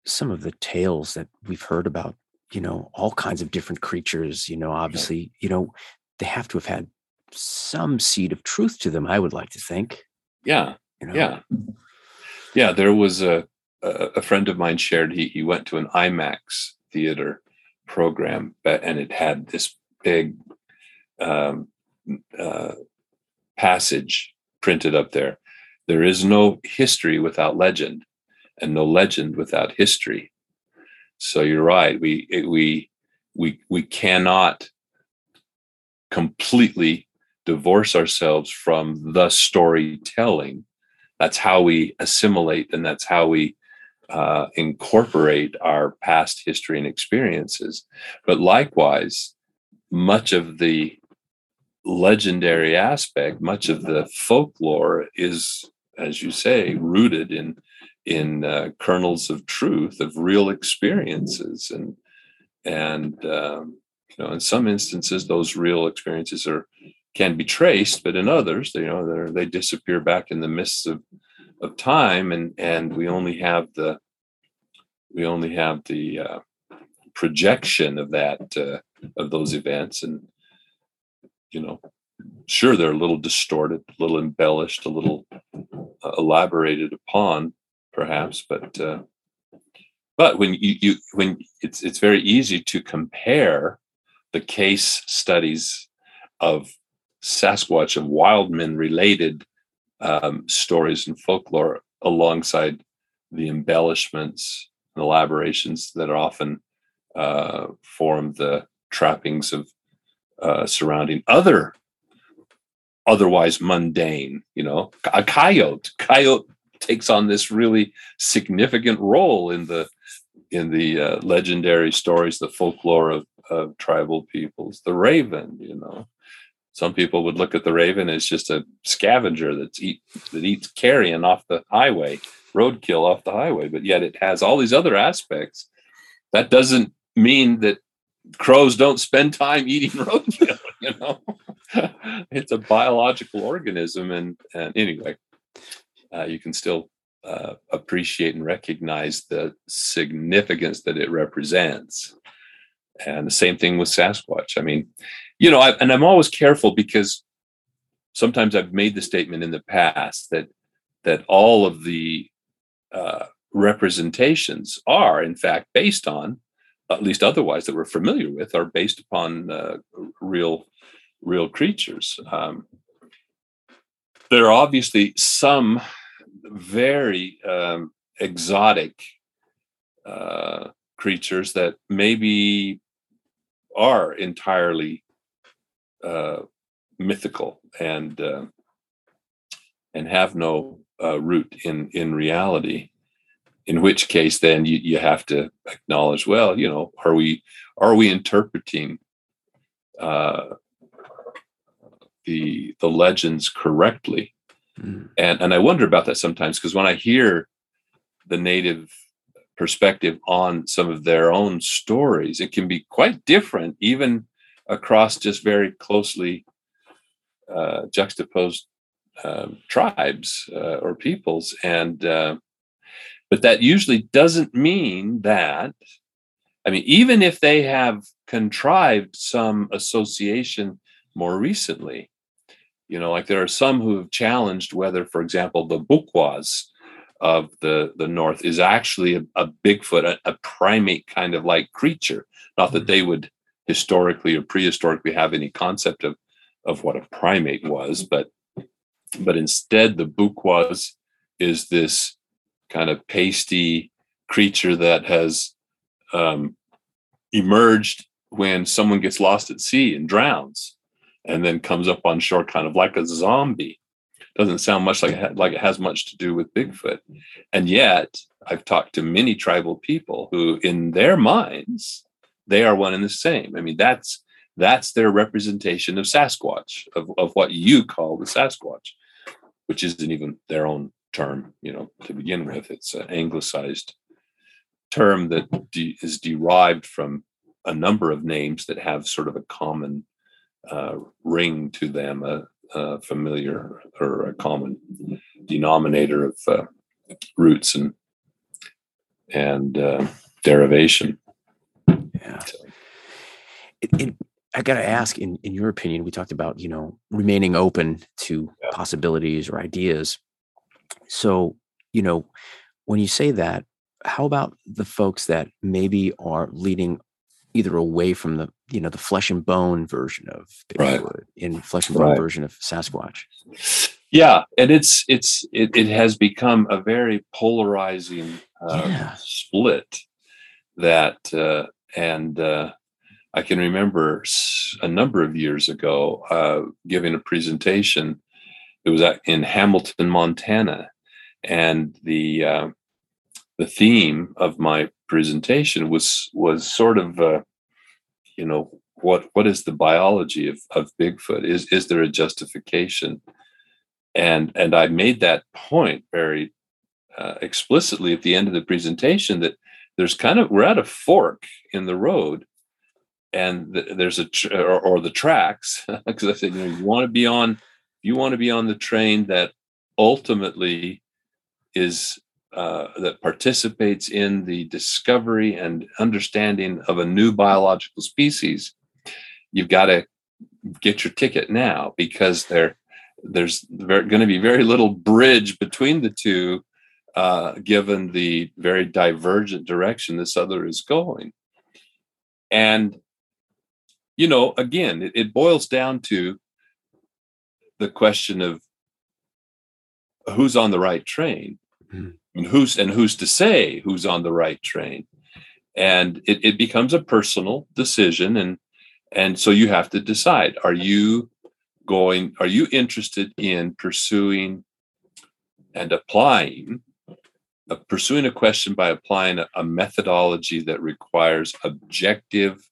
some of the tales that we've heard about you know all kinds of different creatures you know obviously you know they have to have had some seed of truth to them i would like to think yeah. you know? yeah. Yeah there was a a friend of mine shared he, he went to an imax theater program, but and it had this big um, uh, passage printed up there. There is no history without legend, and no legend without history. So you're right. We we we we cannot completely divorce ourselves from the storytelling. That's how we assimilate, and that's how we uh, incorporate our past history and experiences. But likewise, much of the legendary aspect, much of the folklore is, as you say, rooted in in uh, kernels of truth of real experiences and and um, you know in some instances those real experiences are can be traced but in others they, you know they disappear back in the mists of of time and and we only have the we only have the uh, projection of that uh, of those events and you know sure they're a little distorted a little embellished a little uh, elaborated upon perhaps but uh, but when you, you when it's it's very easy to compare the case studies of Sasquatch and Wildman related um, stories and folklore alongside the embellishments and elaborations that often uh, form the trappings of uh, surrounding other otherwise mundane you know a coyote coyote takes on this really significant role in the in the uh, legendary stories, the folklore of, of tribal peoples. The raven, you know, some people would look at the raven as just a scavenger that's eat that eats carrion off the highway, roadkill off the highway, but yet it has all these other aspects. That doesn't mean that crows don't spend time eating roadkill. You know, it's a biological organism, and and anyway, uh, you can still uh, appreciate and recognize the significance that it represents. And the same thing with Sasquatch. I mean, you know, I, and I'm always careful because sometimes I've made the statement in the past that that all of the uh, representations are, in fact, based on, at least otherwise that we're familiar with, are based upon uh, real, real creatures. Um, there are obviously some very um, exotic uh, creatures that maybe are entirely uh, mythical and uh, and have no uh, root in in reality. In which case, then you, you have to acknowledge, well, you know, are we are we interpreting uh, the the legends correctly? Mm. And and I wonder about that sometimes because when I hear the native perspective on some of their own stories, it can be quite different, even across just very closely uh, juxtaposed uh, tribes uh, or peoples. And uh, but that usually doesn't mean that. I mean, even if they have contrived some association more recently, you know, like there are some who have challenged whether, for example, the Bukwas of the, the North is actually a, a Bigfoot, a, a, primate kind of like creature. Not that mm-hmm. they would historically or prehistorically have any concept of, of what a primate was, but but instead the Bukwas is this kind of pasty creature that has um, emerged when someone gets lost at sea and drowns and then comes up on shore kind of like a zombie. Doesn't sound much like it, like it has much to do with Bigfoot. And yet, I've talked to many tribal people who, in their minds, they are one and the same. I mean, that's that's their representation of Sasquatch, of, of what you call the Sasquatch, which isn't even their own term, you know, to begin with. It's an anglicized term that de- is derived from a number of names that have sort of a common uh, ring to them a, a, familiar or a common denominator of uh, roots and and uh, derivation. Yeah. It, it, I got to ask, in in your opinion, we talked about you know remaining open to yeah. possibilities or ideas. So you know, when you say that, how about the folks that maybe are leading either away from the you know the flesh and bone version of Bigfoot right. in flesh and bone right. version of Sasquatch. Yeah, and it's it's it, it has become a very polarizing uh, Yeah. split. That uh, and uh, I can remember a number of years ago uh, giving a presentation. It was in Hamilton, Montana, and the uh, the theme of my presentation was was sort of uh, you know what what is the biology of, of Bigfoot? Is is there a justification? And and I made that point very uh, explicitly at the end of the presentation that there's kind of we're at a fork in the road and th- there's a tr- or, or the tracks because i said you know you want to be on you want to be on the train that ultimately is uh, that participates in the discovery and understanding of a new biological species you've got to get your ticket now because there there's going to be very little bridge between the two uh, given the very divergent direction this other is going. And, you know, again, it, it boils down to the question of who's on the right train Mhm. And who's and who's to say who's on the right train. And it, it becomes a personal decision. And and so you have to decide, are you going, are you interested in pursuing and applying uh, pursuing a question by applying a, a methodology that requires objective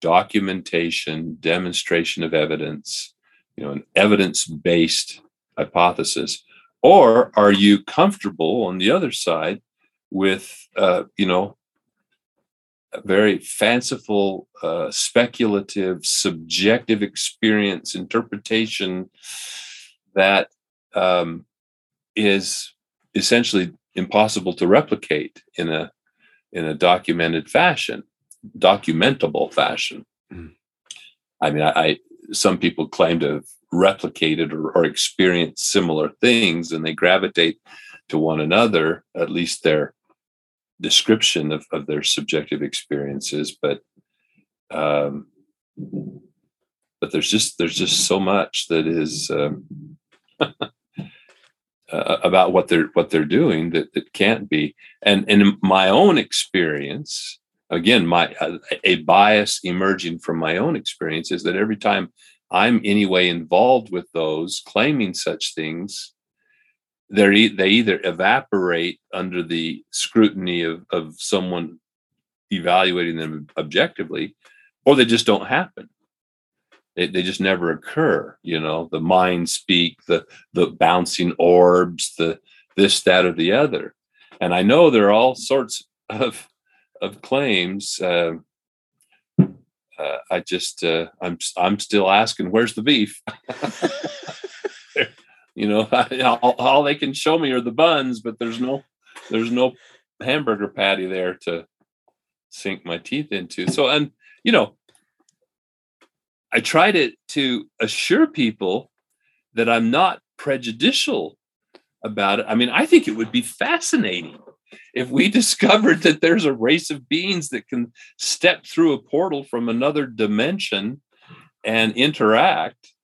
documentation, demonstration of evidence, you know, an evidence-based hypothesis, or are you comfortable on the other side with, uh, you know, a very fanciful, uh, speculative, subjective experience interpretation that um, is essentially impossible to replicate in a in a documented fashion, documentable fashion. Mm. I mean, I, I some people claim to have replicated or, or experienced similar things, and they gravitate to one another. At least their description of, of their subjective experiences, but um, but there's just there's just so much that is um, uh, about what they're what they're doing that that can't be. And, and in my own experience, again, my a bias emerging from my own experience is that every time I'm anyway involved with those claiming such things, they're e- they either evaporate under the scrutiny of of someone evaluating them objectively, or they just don't happen. They, they just never occur. You know, the mind speak, the the bouncing orbs, the this, that, or the other. And I know there are all sorts of of claims. Uh, uh, I just uh, I'm I'm still asking, where's the beef? you know, all, all they can show me are the buns, but there's no there's no hamburger patty there to sink my teeth into. So, and you know, I try to to assure people that I'm not prejudicial about it. I mean, I think it would be fascinating if we discovered that there's a race of beings that can step through a portal from another dimension and interact.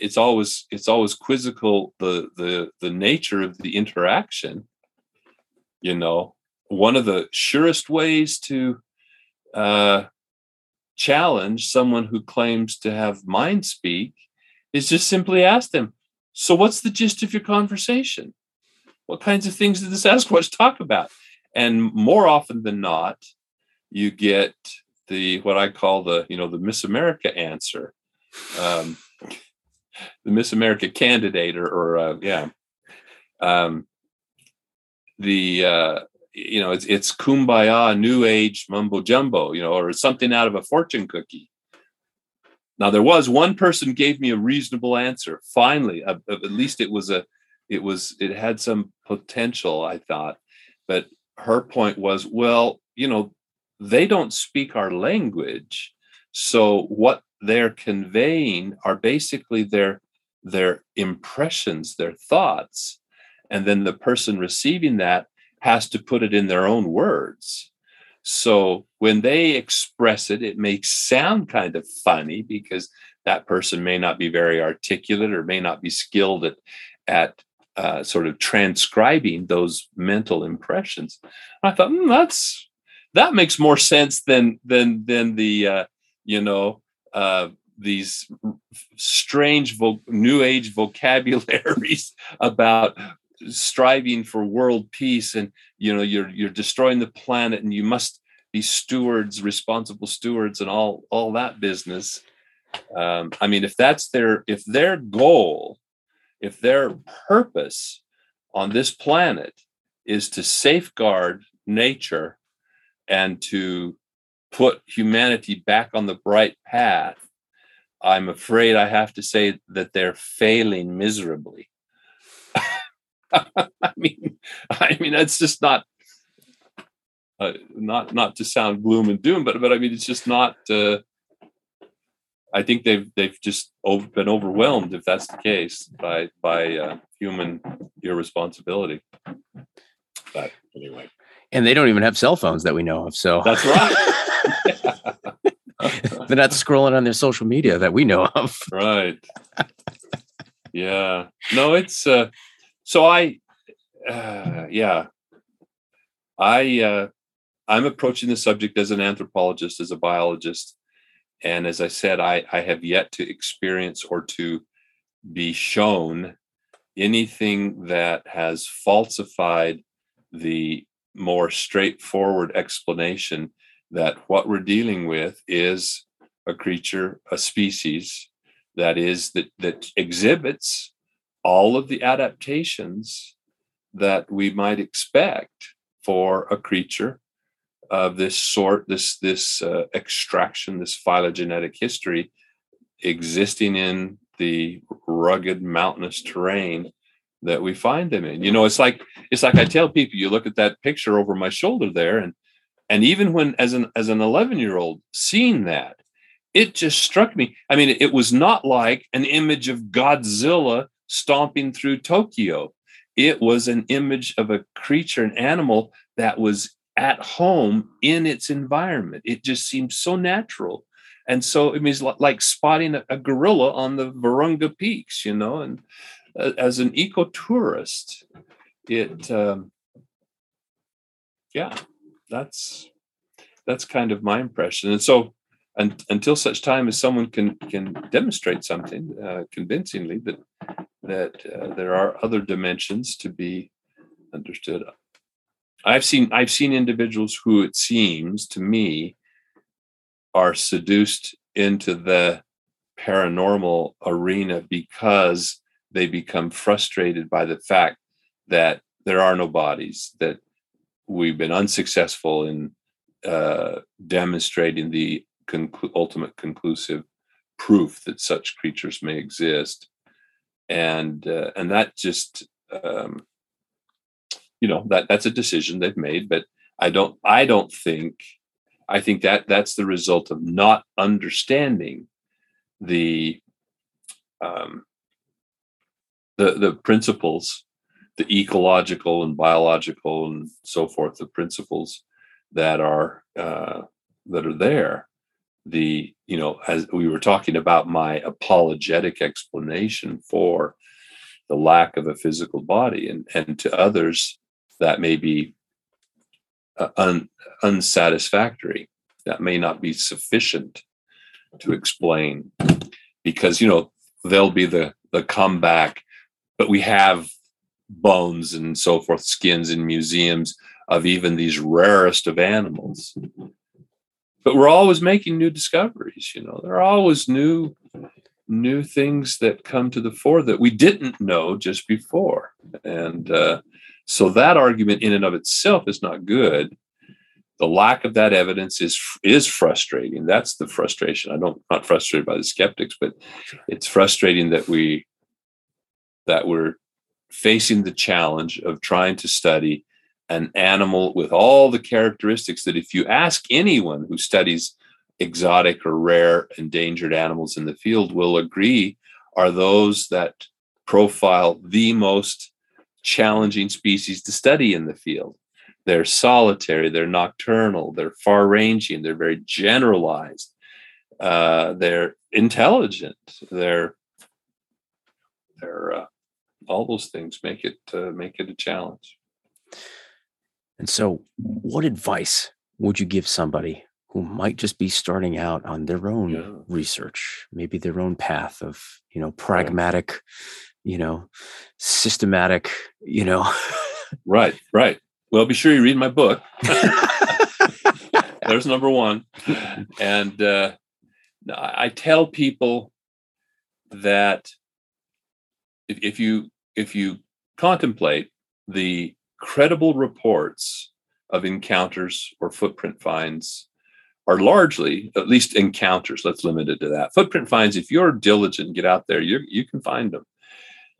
It's always it's always quizzical the the the nature of the interaction. You know, one of the surest ways to uh, challenge someone who claims to have mind speak is just simply ask them, so what's the gist of your conversation? What kinds of things did this Sasquatch talk about? And more often than not, you get the what I call the you know the Miss America answer, um, the Miss America candidate, or, or uh, yeah, um, the uh, you know it's it's kumbaya new age mumbo jumbo you know or something out of a fortune cookie. Now there was one person gave me a reasonable answer. Finally uh, at least it was a it was it had some potential i thought but her point was well you know they don't speak our language so what they're conveying are basically their their impressions their thoughts and then the person receiving that has to put it in their own words. So when they express it, it may sound kind of funny because that person may not be very articulate or may not be skilled at at uh, sort of transcribing those mental impressions. I thought mm, that's that makes more sense than than than the uh, you know uh, these strange vo- new age vocabularies about striving for world peace and you know you're you're destroying the planet and you must be stewards responsible stewards and all all that business um, i mean if that's their if their goal if their purpose on this planet is to safeguard nature and to put humanity back on the bright path i'm afraid i have to say that they're failing miserably i mean i mean that's just not uh, not not to sound gloom and doom, but but I mean it's just not. Uh, I think they've they've just over, been overwhelmed, if that's the case, by by uh, human irresponsibility. But anyway, and they don't even have cell phones that we know of. So that's right. They're not scrolling on their social media that we know of. right. Yeah. No, it's uh, so I. Uh, yeah. I uh, I'm approaching the subject as an anthropologist, as a biologist. And as I said, I, I have yet to experience or to be shown anything that has falsified the more straightforward explanation that what we're dealing with is a creature, a species that is that that exhibits all of the adaptations that we might expect for a creature of this sort, this this uh, extraction, this phylogenetic history existing in the rugged mountainous terrain that we find them in. You know, it's like it's like I tell people, you look at that picture over my shoulder there, and and even when as an as an 11 year old seeing that, it just struck me. I mean, it was not like an image of Godzilla stomping through Tokyo. It was an image of a creature, an animal that was at home in its environment. It just seems so natural. And so it means like spotting a, gorilla on the Virunga Peaks, you know, and uh, as an ecotourist, it, um, yeah, that's that's kind of my impression. And so, and, until such time as someone can can demonstrate something uh, convincingly that that uh, there are other dimensions to be understood, I've seen I've seen individuals who it seems to me are seduced into the paranormal arena because they become frustrated by the fact that there are no bodies that we've been unsuccessful in uh, demonstrating the conclu- ultimate conclusive proof that such creatures may exist. And uh, and that just um, you know that that's a decision they've made but i don't i don't think i think that that's the result of not understanding the um the the principles the ecological and biological and so forth the principles that are uh, that are there. The you know as we were talking about my apologetic explanation for the lack of a physical body and and to others that may be uh, un, unsatisfactory. That may not be sufficient to explain because you know there'll be the the comeback, but we have bones and so forth, skins in museums of even these rarest of animals. But we're always making new discoveries. You know, there are always new new things that come to the fore that we didn't know just before, and uh, so that argument in and of itself is not good. The lack of that evidence is is frustrating. That's the frustration. I don't I'm not frustrated by the skeptics, but it's frustrating that we that we're facing the challenge of trying to study an animal with all the characteristics that if you ask anyone who studies exotic or rare endangered animals in the field will agree are those that profile the most challenging species to study in the field. They're solitary, they're nocturnal, they're far ranging, they're very generalized. Uh, they're intelligent. They're they're uh, all those things make it uh, make it a challenge. And so, what advice would you give somebody who might just be starting out on their own Yeah. research, maybe their own path of, you know, pragmatic, you know, systematic, you know? Right, right. Well, be sure you read my book. There's number one. And uh, I tell people that if, if you if you contemplate the credible reports of encounters or footprint finds are largely at least encounters let's limit it to that footprint finds if you're diligent get out there you you can find them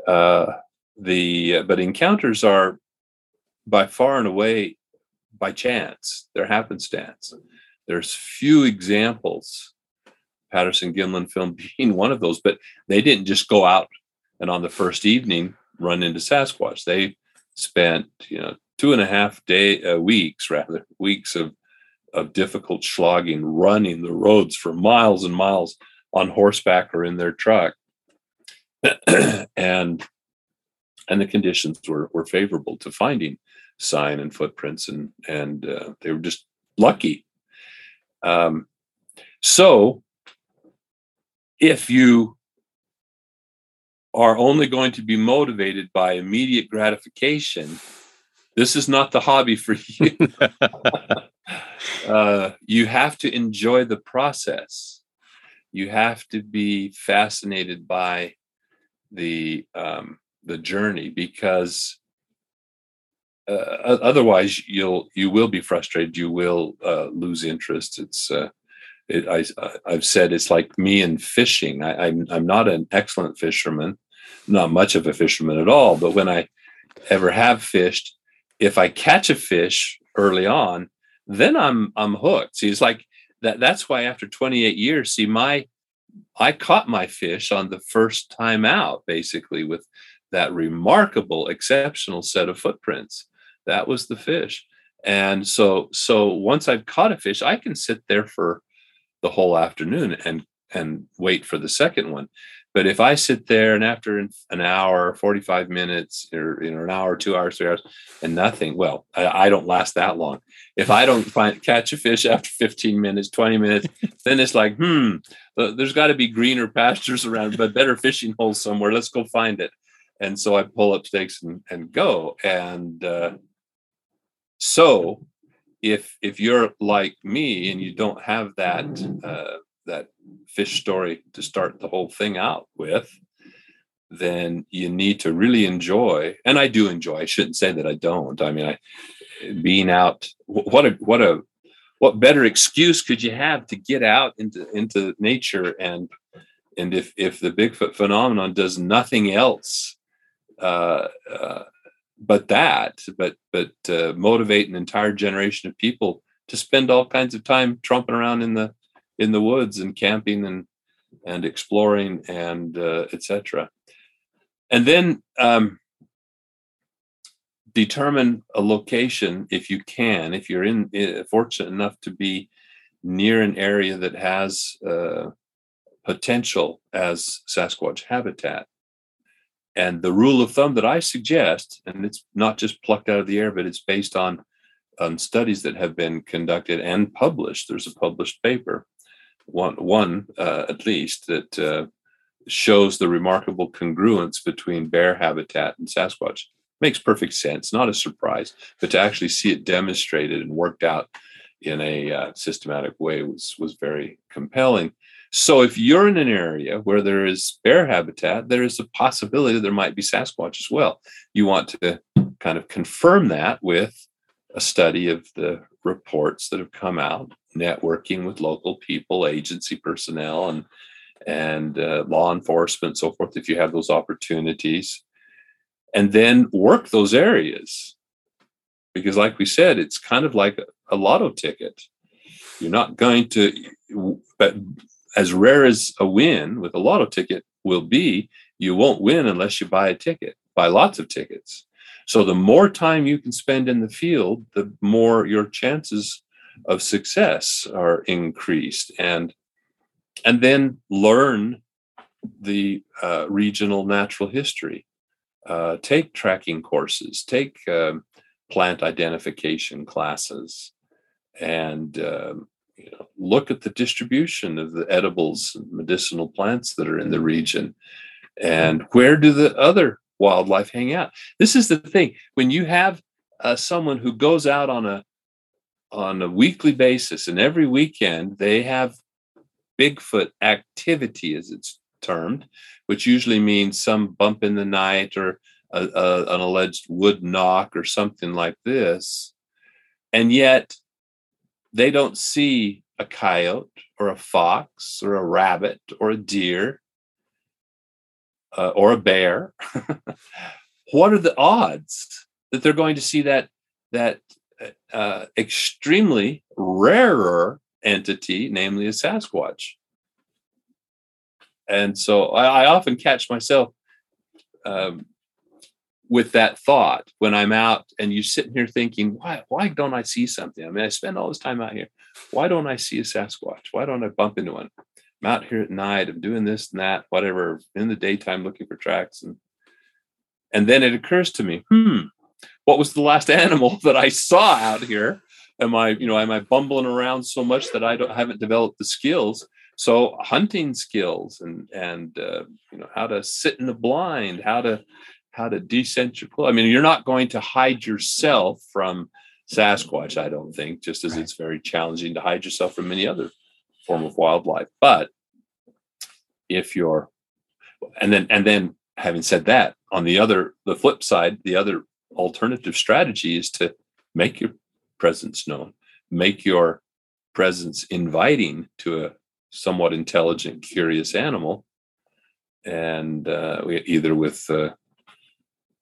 uh, the but encounters are by far and away by chance. They're happenstance. There's few examples. Patterson gimlin film being one of those but they didn't just go out and on the first evening run into sasquatch. They spent you know two and a half day uh, weeks rather weeks of of difficult slogging running the roads for miles and miles on horseback or in their truck and and the conditions were were favorable to finding sign and footprints and and uh, they were just lucky. Um, so if you are only going to be motivated by immediate gratification this is not the hobby for you. Uh, you have to enjoy the process. You have to be fascinated by the um, the journey because uh, otherwise you'll you will be frustrated you will uh, lose interest it's uh, it, I, I've said it's like me and fishing. I, I'm I'm not an excellent fisherman, not much of a fisherman at all. But when I ever have fished, if I catch a fish early on, then I'm I'm hooked. See, it's like that. That's why after 28 years, see my I caught my fish on the first time out, basically with that remarkable, exceptional set of footprints. That was the fish. And so so once I've caught a fish, I can sit there for the whole afternoon and and wait for the second one. But if I sit there and after an hour, 45 minutes, or you know, an hour, two hours, three hours, and nothing, well, I, I don't last that long. If I don't find catch a fish after 15 minutes, 20 minutes, then it's like, hmm, there's got to be greener pastures around, but better fishing holes somewhere. Let's go find it. And so I pull up stakes and, and go. And uh, so if if you're like me and you don't have that uh, that fish story to start the whole thing out with, then you need to really enjoy. And I do enjoy. I shouldn't say that I don't. I mean, I being out. What a what a what better excuse could you have to get out into into nature and and if if the Bigfoot phenomenon does nothing else uh, uh, but that, but but uh, motivate an entire generation of people to spend all kinds of time trumping around in the in the woods and camping and and exploring and uh, etc. And then um, determine a location if you can, if you're in eh, fortunate enough to be near an area that has uh, potential as Sasquatch habitat and the rule of thumb that I suggest, and it's not just plucked out of the air, but it's based on on studies that have been conducted and published. There's a published paper, one one uh, at least that uh, shows the remarkable congruence between bear habitat and Sasquatch. Makes perfect sense, not a surprise, but to actually see it demonstrated and worked out in a uh, systematic way was was very compelling. So if you're in an area where there is bear habitat, there is a possibility that there might be Sasquatch as well. You want to kind of confirm that with a study of the reports that have come out, networking with local people, agency personnel, and and uh, law enforcement, so forth. If you have those opportunities, and then work those areas, because like we said, it's kind of like a, a lotto ticket. You're not going to, but as rare as a win with a lotto ticket will be, you won't win unless you buy a ticket, buy lots of tickets. So the more time you can spend in the field, the more your chances of success are increased. And and then learn the uh, regional natural history. Uh, take tracking courses, take um, plant identification classes, and um, you know, look at the distribution of the edibles and medicinal plants that are in the region, and where do the other wildlife hang out. This is the thing when you have uh, someone who goes out on a on a weekly basis and every weekend they have Bigfoot activity, as it's termed, which usually means some bump in the night or a, a, an alleged wood knock or something like this. And yet they don't see a coyote or a fox or a rabbit or a deer uh, or a bear. what are the odds that they're going to see that that uh, extremely rarer entity, namely a Sasquatch. And so I, I often catch myself um, with that thought when I'm out and you're sitting here thinking, why, why don't I see something? I mean, I spend all this time out here. Why don't I see a Sasquatch? Why don't I bump into one? I'm out here at night, I'm doing this and that, whatever, in the daytime looking for tracks. And and then it occurs to me, hmm, what was the last animal that I saw out here? Am I, you know, am I bumbling around so much that I don't haven't developed the skills? So hunting skills and and uh, you know how to sit in the blind, how to how to descent your clothes. I mean, you're not going to hide yourself from Sasquatch, I don't think, just as right. it's very challenging to hide yourself from any other form of wildlife. But if you're and then and then having said that, on the other the flip side, the other alternative strategy is to make your presence known, make your presence inviting to a somewhat intelligent, curious animal, and uh, either with uh,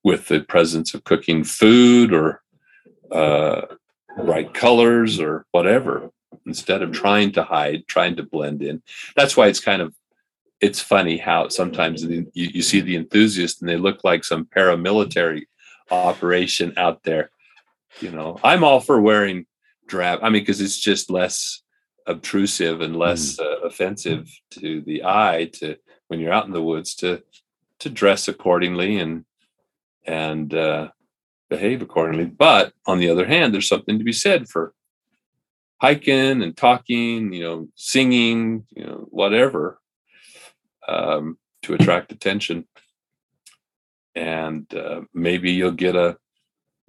with the presence of cooking food or uh, bright colors or whatever, instead of trying to hide, trying to blend in. That's why it's kind of it's funny how sometimes you, you see the enthusiast and they look like some paramilitary operation out there. You know, I'm all for wearing drab. I mean, because it's just less obtrusive and less mm. uh, offensive to the eye to when you're out in the woods to to dress accordingly and and uh, behave accordingly. But on the other hand, there's something to be said for hiking and talking, you know, singing, you know, whatever, um, to attract attention and uh, maybe you'll get a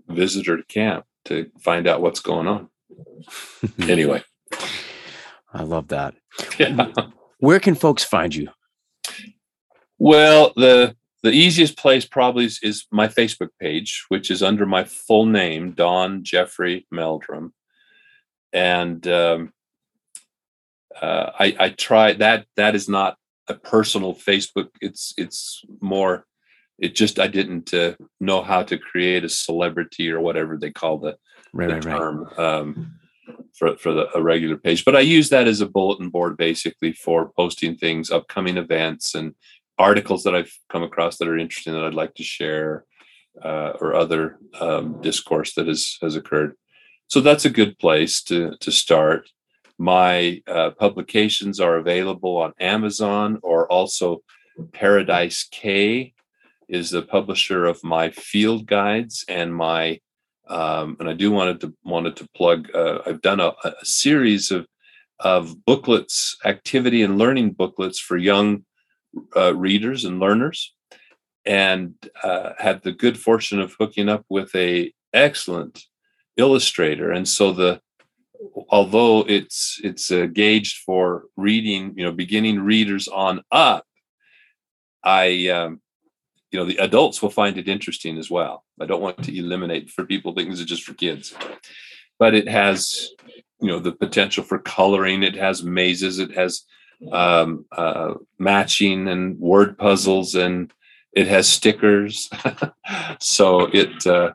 visitor to camp to find out what's going on. anyway, I love that. Yeah. Where can folks find you? Well, the the easiest place probably is, is, my Facebook page, which is under my full name, Don Jeffrey Meldrum, and um, uh, I, I try that. That is not a personal Facebook. It's it's more it just I didn't uh, know how to create a celebrity or whatever they call the, right, the right, term right. Um, for for the, a regular page. But I use that as a bulletin board basically for posting things, upcoming events, and articles that I've come across that are interesting that I'd like to share, uh, or other um, discourse that has has occurred. So that's a good place to to start. My uh, publications are available on Amazon or also Paradise Cay is the publisher of my field guides and my um, and I do wanted to wanted to plug. Uh, I've done a, a, series of of booklets, activity and learning booklets for young uh, readers and learners, and uh, had the good fortune of hooking up with a excellent illustrator. And so the although it's it's uh, gauged for reading, you know, beginning readers on up, I um, you know the adults will find it interesting as well. I don't want to eliminate for people this is just for kids. But it has you know the potential for coloring. It has mazes. It has um, uh, matching and word puzzles and it has stickers. So it uh,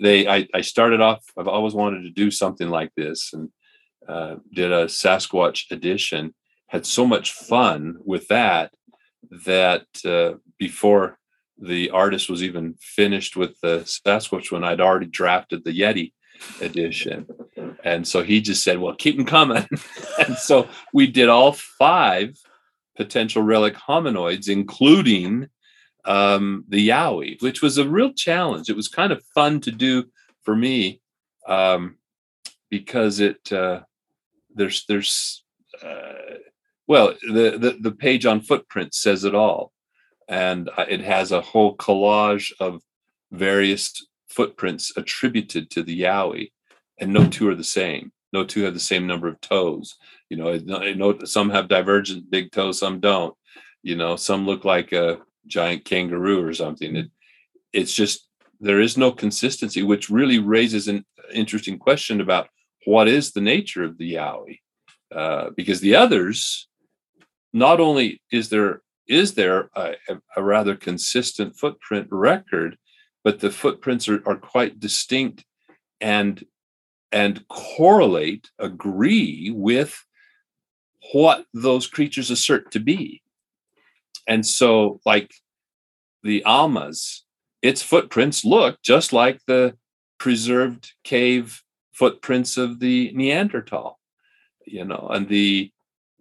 they I, I started off i've always wanted to do something like this and uh, did a sasquatch edition. Had so much fun with that that uh, before the artist was even finished with the Sasquatch one, I'd already drafted the Yeti edition. And so he just said, well, keep them coming. and so we did all five potential relic hominoids, including um, the Yowie, which was a real challenge. It was kind of fun to do for me um, because it uh, there's there's uh, well the, the the page on footprints says it all, and uh, it has a whole collage of various footprints attributed to the Yowie, and no two are the same. No two have the same number of toes. You know, some have divergent big toes, some don't. You know, some look like a giant kangaroo or something. It, it's just there is no consistency, which really raises an interesting question about what is the nature of the Yowie, uh, because the others, not only is there is there a, a rather consistent footprint record, but the footprints are, are quite distinct and and correlate, agree with what those creatures assert to be. And so, like the Almas, its footprints look just like the preserved cave footprints of the Neanderthal, you know, and the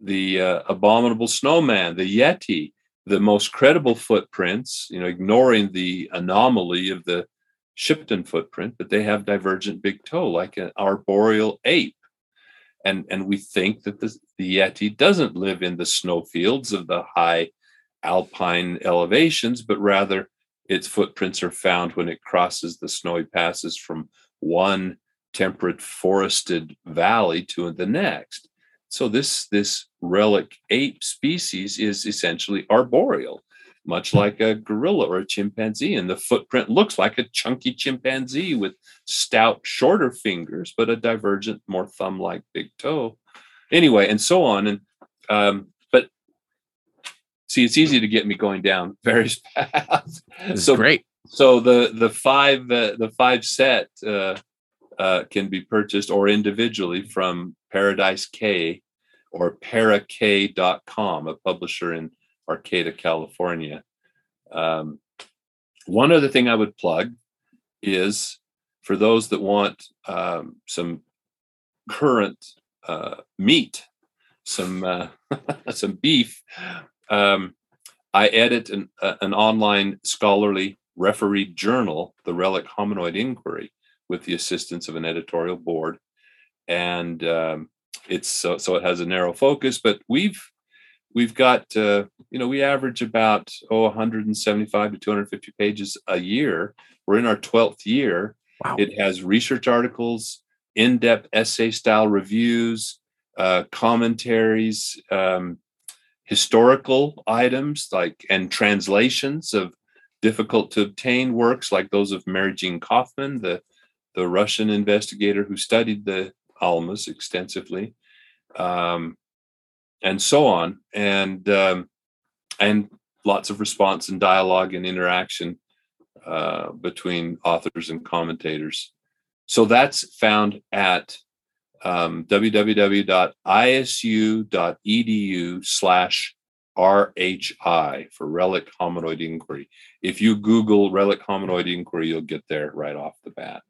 the uh, abominable snowman, the Yeti, the most credible footprints, you know, ignoring the anomaly of the Shipton footprint, but they have divergent big toe like an arboreal ape. And, and we think that the, the Yeti doesn't live in the snowfields of the high alpine elevations, but rather its footprints are found when it crosses the snowy passes from one temperate forested valley to the next. So this this relic ape species is essentially arboreal, much like a gorilla or a chimpanzee, and the footprint looks like a chunky chimpanzee with stout, shorter fingers, but a divergent, more thumb-like big toe. Anyway, and so on. And um, but see, it's easy to get me going down various paths. So great. So the the five uh, the five set uh, uh, can be purchased or individually from Paradise Cay or paracay.com, a publisher in Arcata, California. Um, one other thing I would plug is for those that want um, some current uh, meat, some uh, some beef. Um, I edit an, uh, an online scholarly refereed journal, the Relic Hominoid Inquiry, with the assistance of an editorial board. And um, it's so, so it has a narrow focus, but we've we've got uh, you know we average about oh 175 to 250 pages a year. We're in our 12th year. Wow. It has research articles, in-depth essay style reviews, uh, commentaries, um, historical items like and translations of difficult to obtain works like those of Marie-Jeanne Koffmann, the the Russian investigator who studied the Almas extensively, um, and so on, and um, and lots of response and dialogue and interaction uh, between authors and commentators. So that's found at um, www.isu.edu slash RHI for Relic Hominoid Inquiry. If you Google Relic Hominoid Inquiry, you'll get there right off the bat.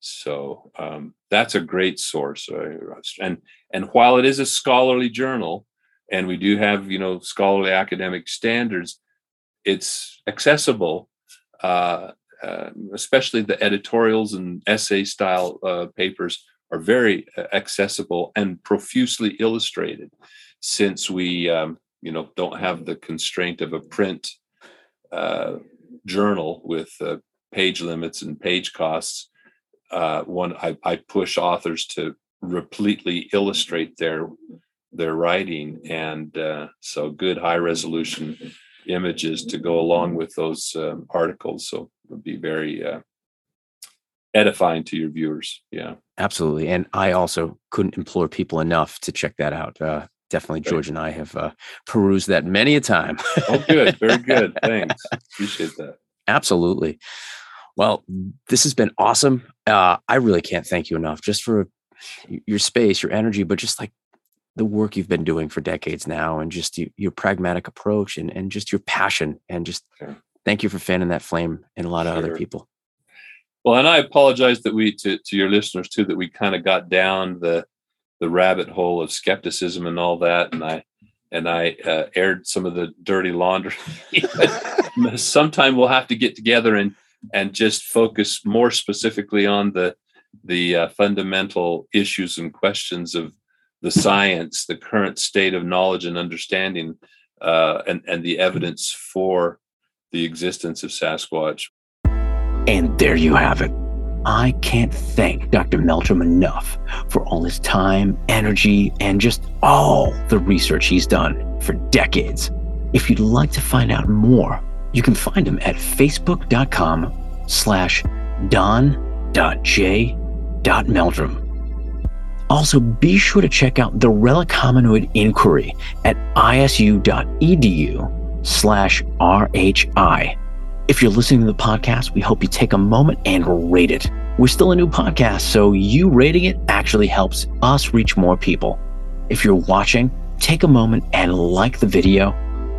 So um, that's a great source. Uh, and and while it is a scholarly journal, and we do have you know scholarly academic standards, it's accessible. Uh, uh, especially the editorials and essay style uh, papers are very uh, accessible and profusely illustrated since we um, you know don't have the constraint of a print uh, journal with page limits and page costs uh, one I, I push authors to repletely illustrate their their writing and uh, so good high resolution images to go along with those um, articles so it would be very uh, edifying to your viewers yeah. Absolutely and i also couldn't implore people enough to check that out uh, definitely george and i have uh, perused that many a time. Oh good very good thanks appreciate that. Absolutely well, this has been awesome. Uh, I really can't thank you enough just for your space, your energy, but just like the work you've been doing for decades now and just you, your pragmatic approach and, and just your passion and just sure. thank you for fanning that flame in a lot of sure. other people. Well, and I apologize that we to, to your listeners too that we kind of got down the the rabbit hole of skepticism and all that, and I and I uh, aired some of the dirty laundry. Sometime we'll have to get together and and just focus more specifically on the the uh, fundamental issues and questions of the science, the current state of knowledge and understanding, uh, and and the evidence for the existence of Sasquatch. And there you have it. I can't thank Dr. Meldrum enough for all his time, energy, and just all the research he's done for decades. If you'd like to find out more, you can find him at facebook.com slash don.j.meldrum. Also, be sure to check out the Relic Hominoid Inquiry at isu.edu slash RHI. If you're listening to the podcast, we hope you take a moment and rate it. We're still a new podcast, so you rating it actually helps us reach more people. If you're watching, take a moment and like the video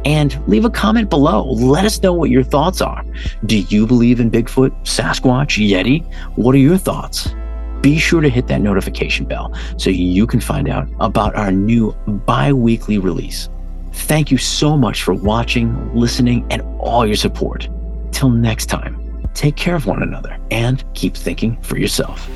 and leave a comment below. Let us know what your thoughts are. Do you believe in Bigfoot, Sasquatch, Yeti? What are your thoughts? Be sure to hit that notification bell so you can find out about our new bi weekly release. Thank you so much for watching, listening, and all your support. Till next time, take care of one another and keep thinking for yourself.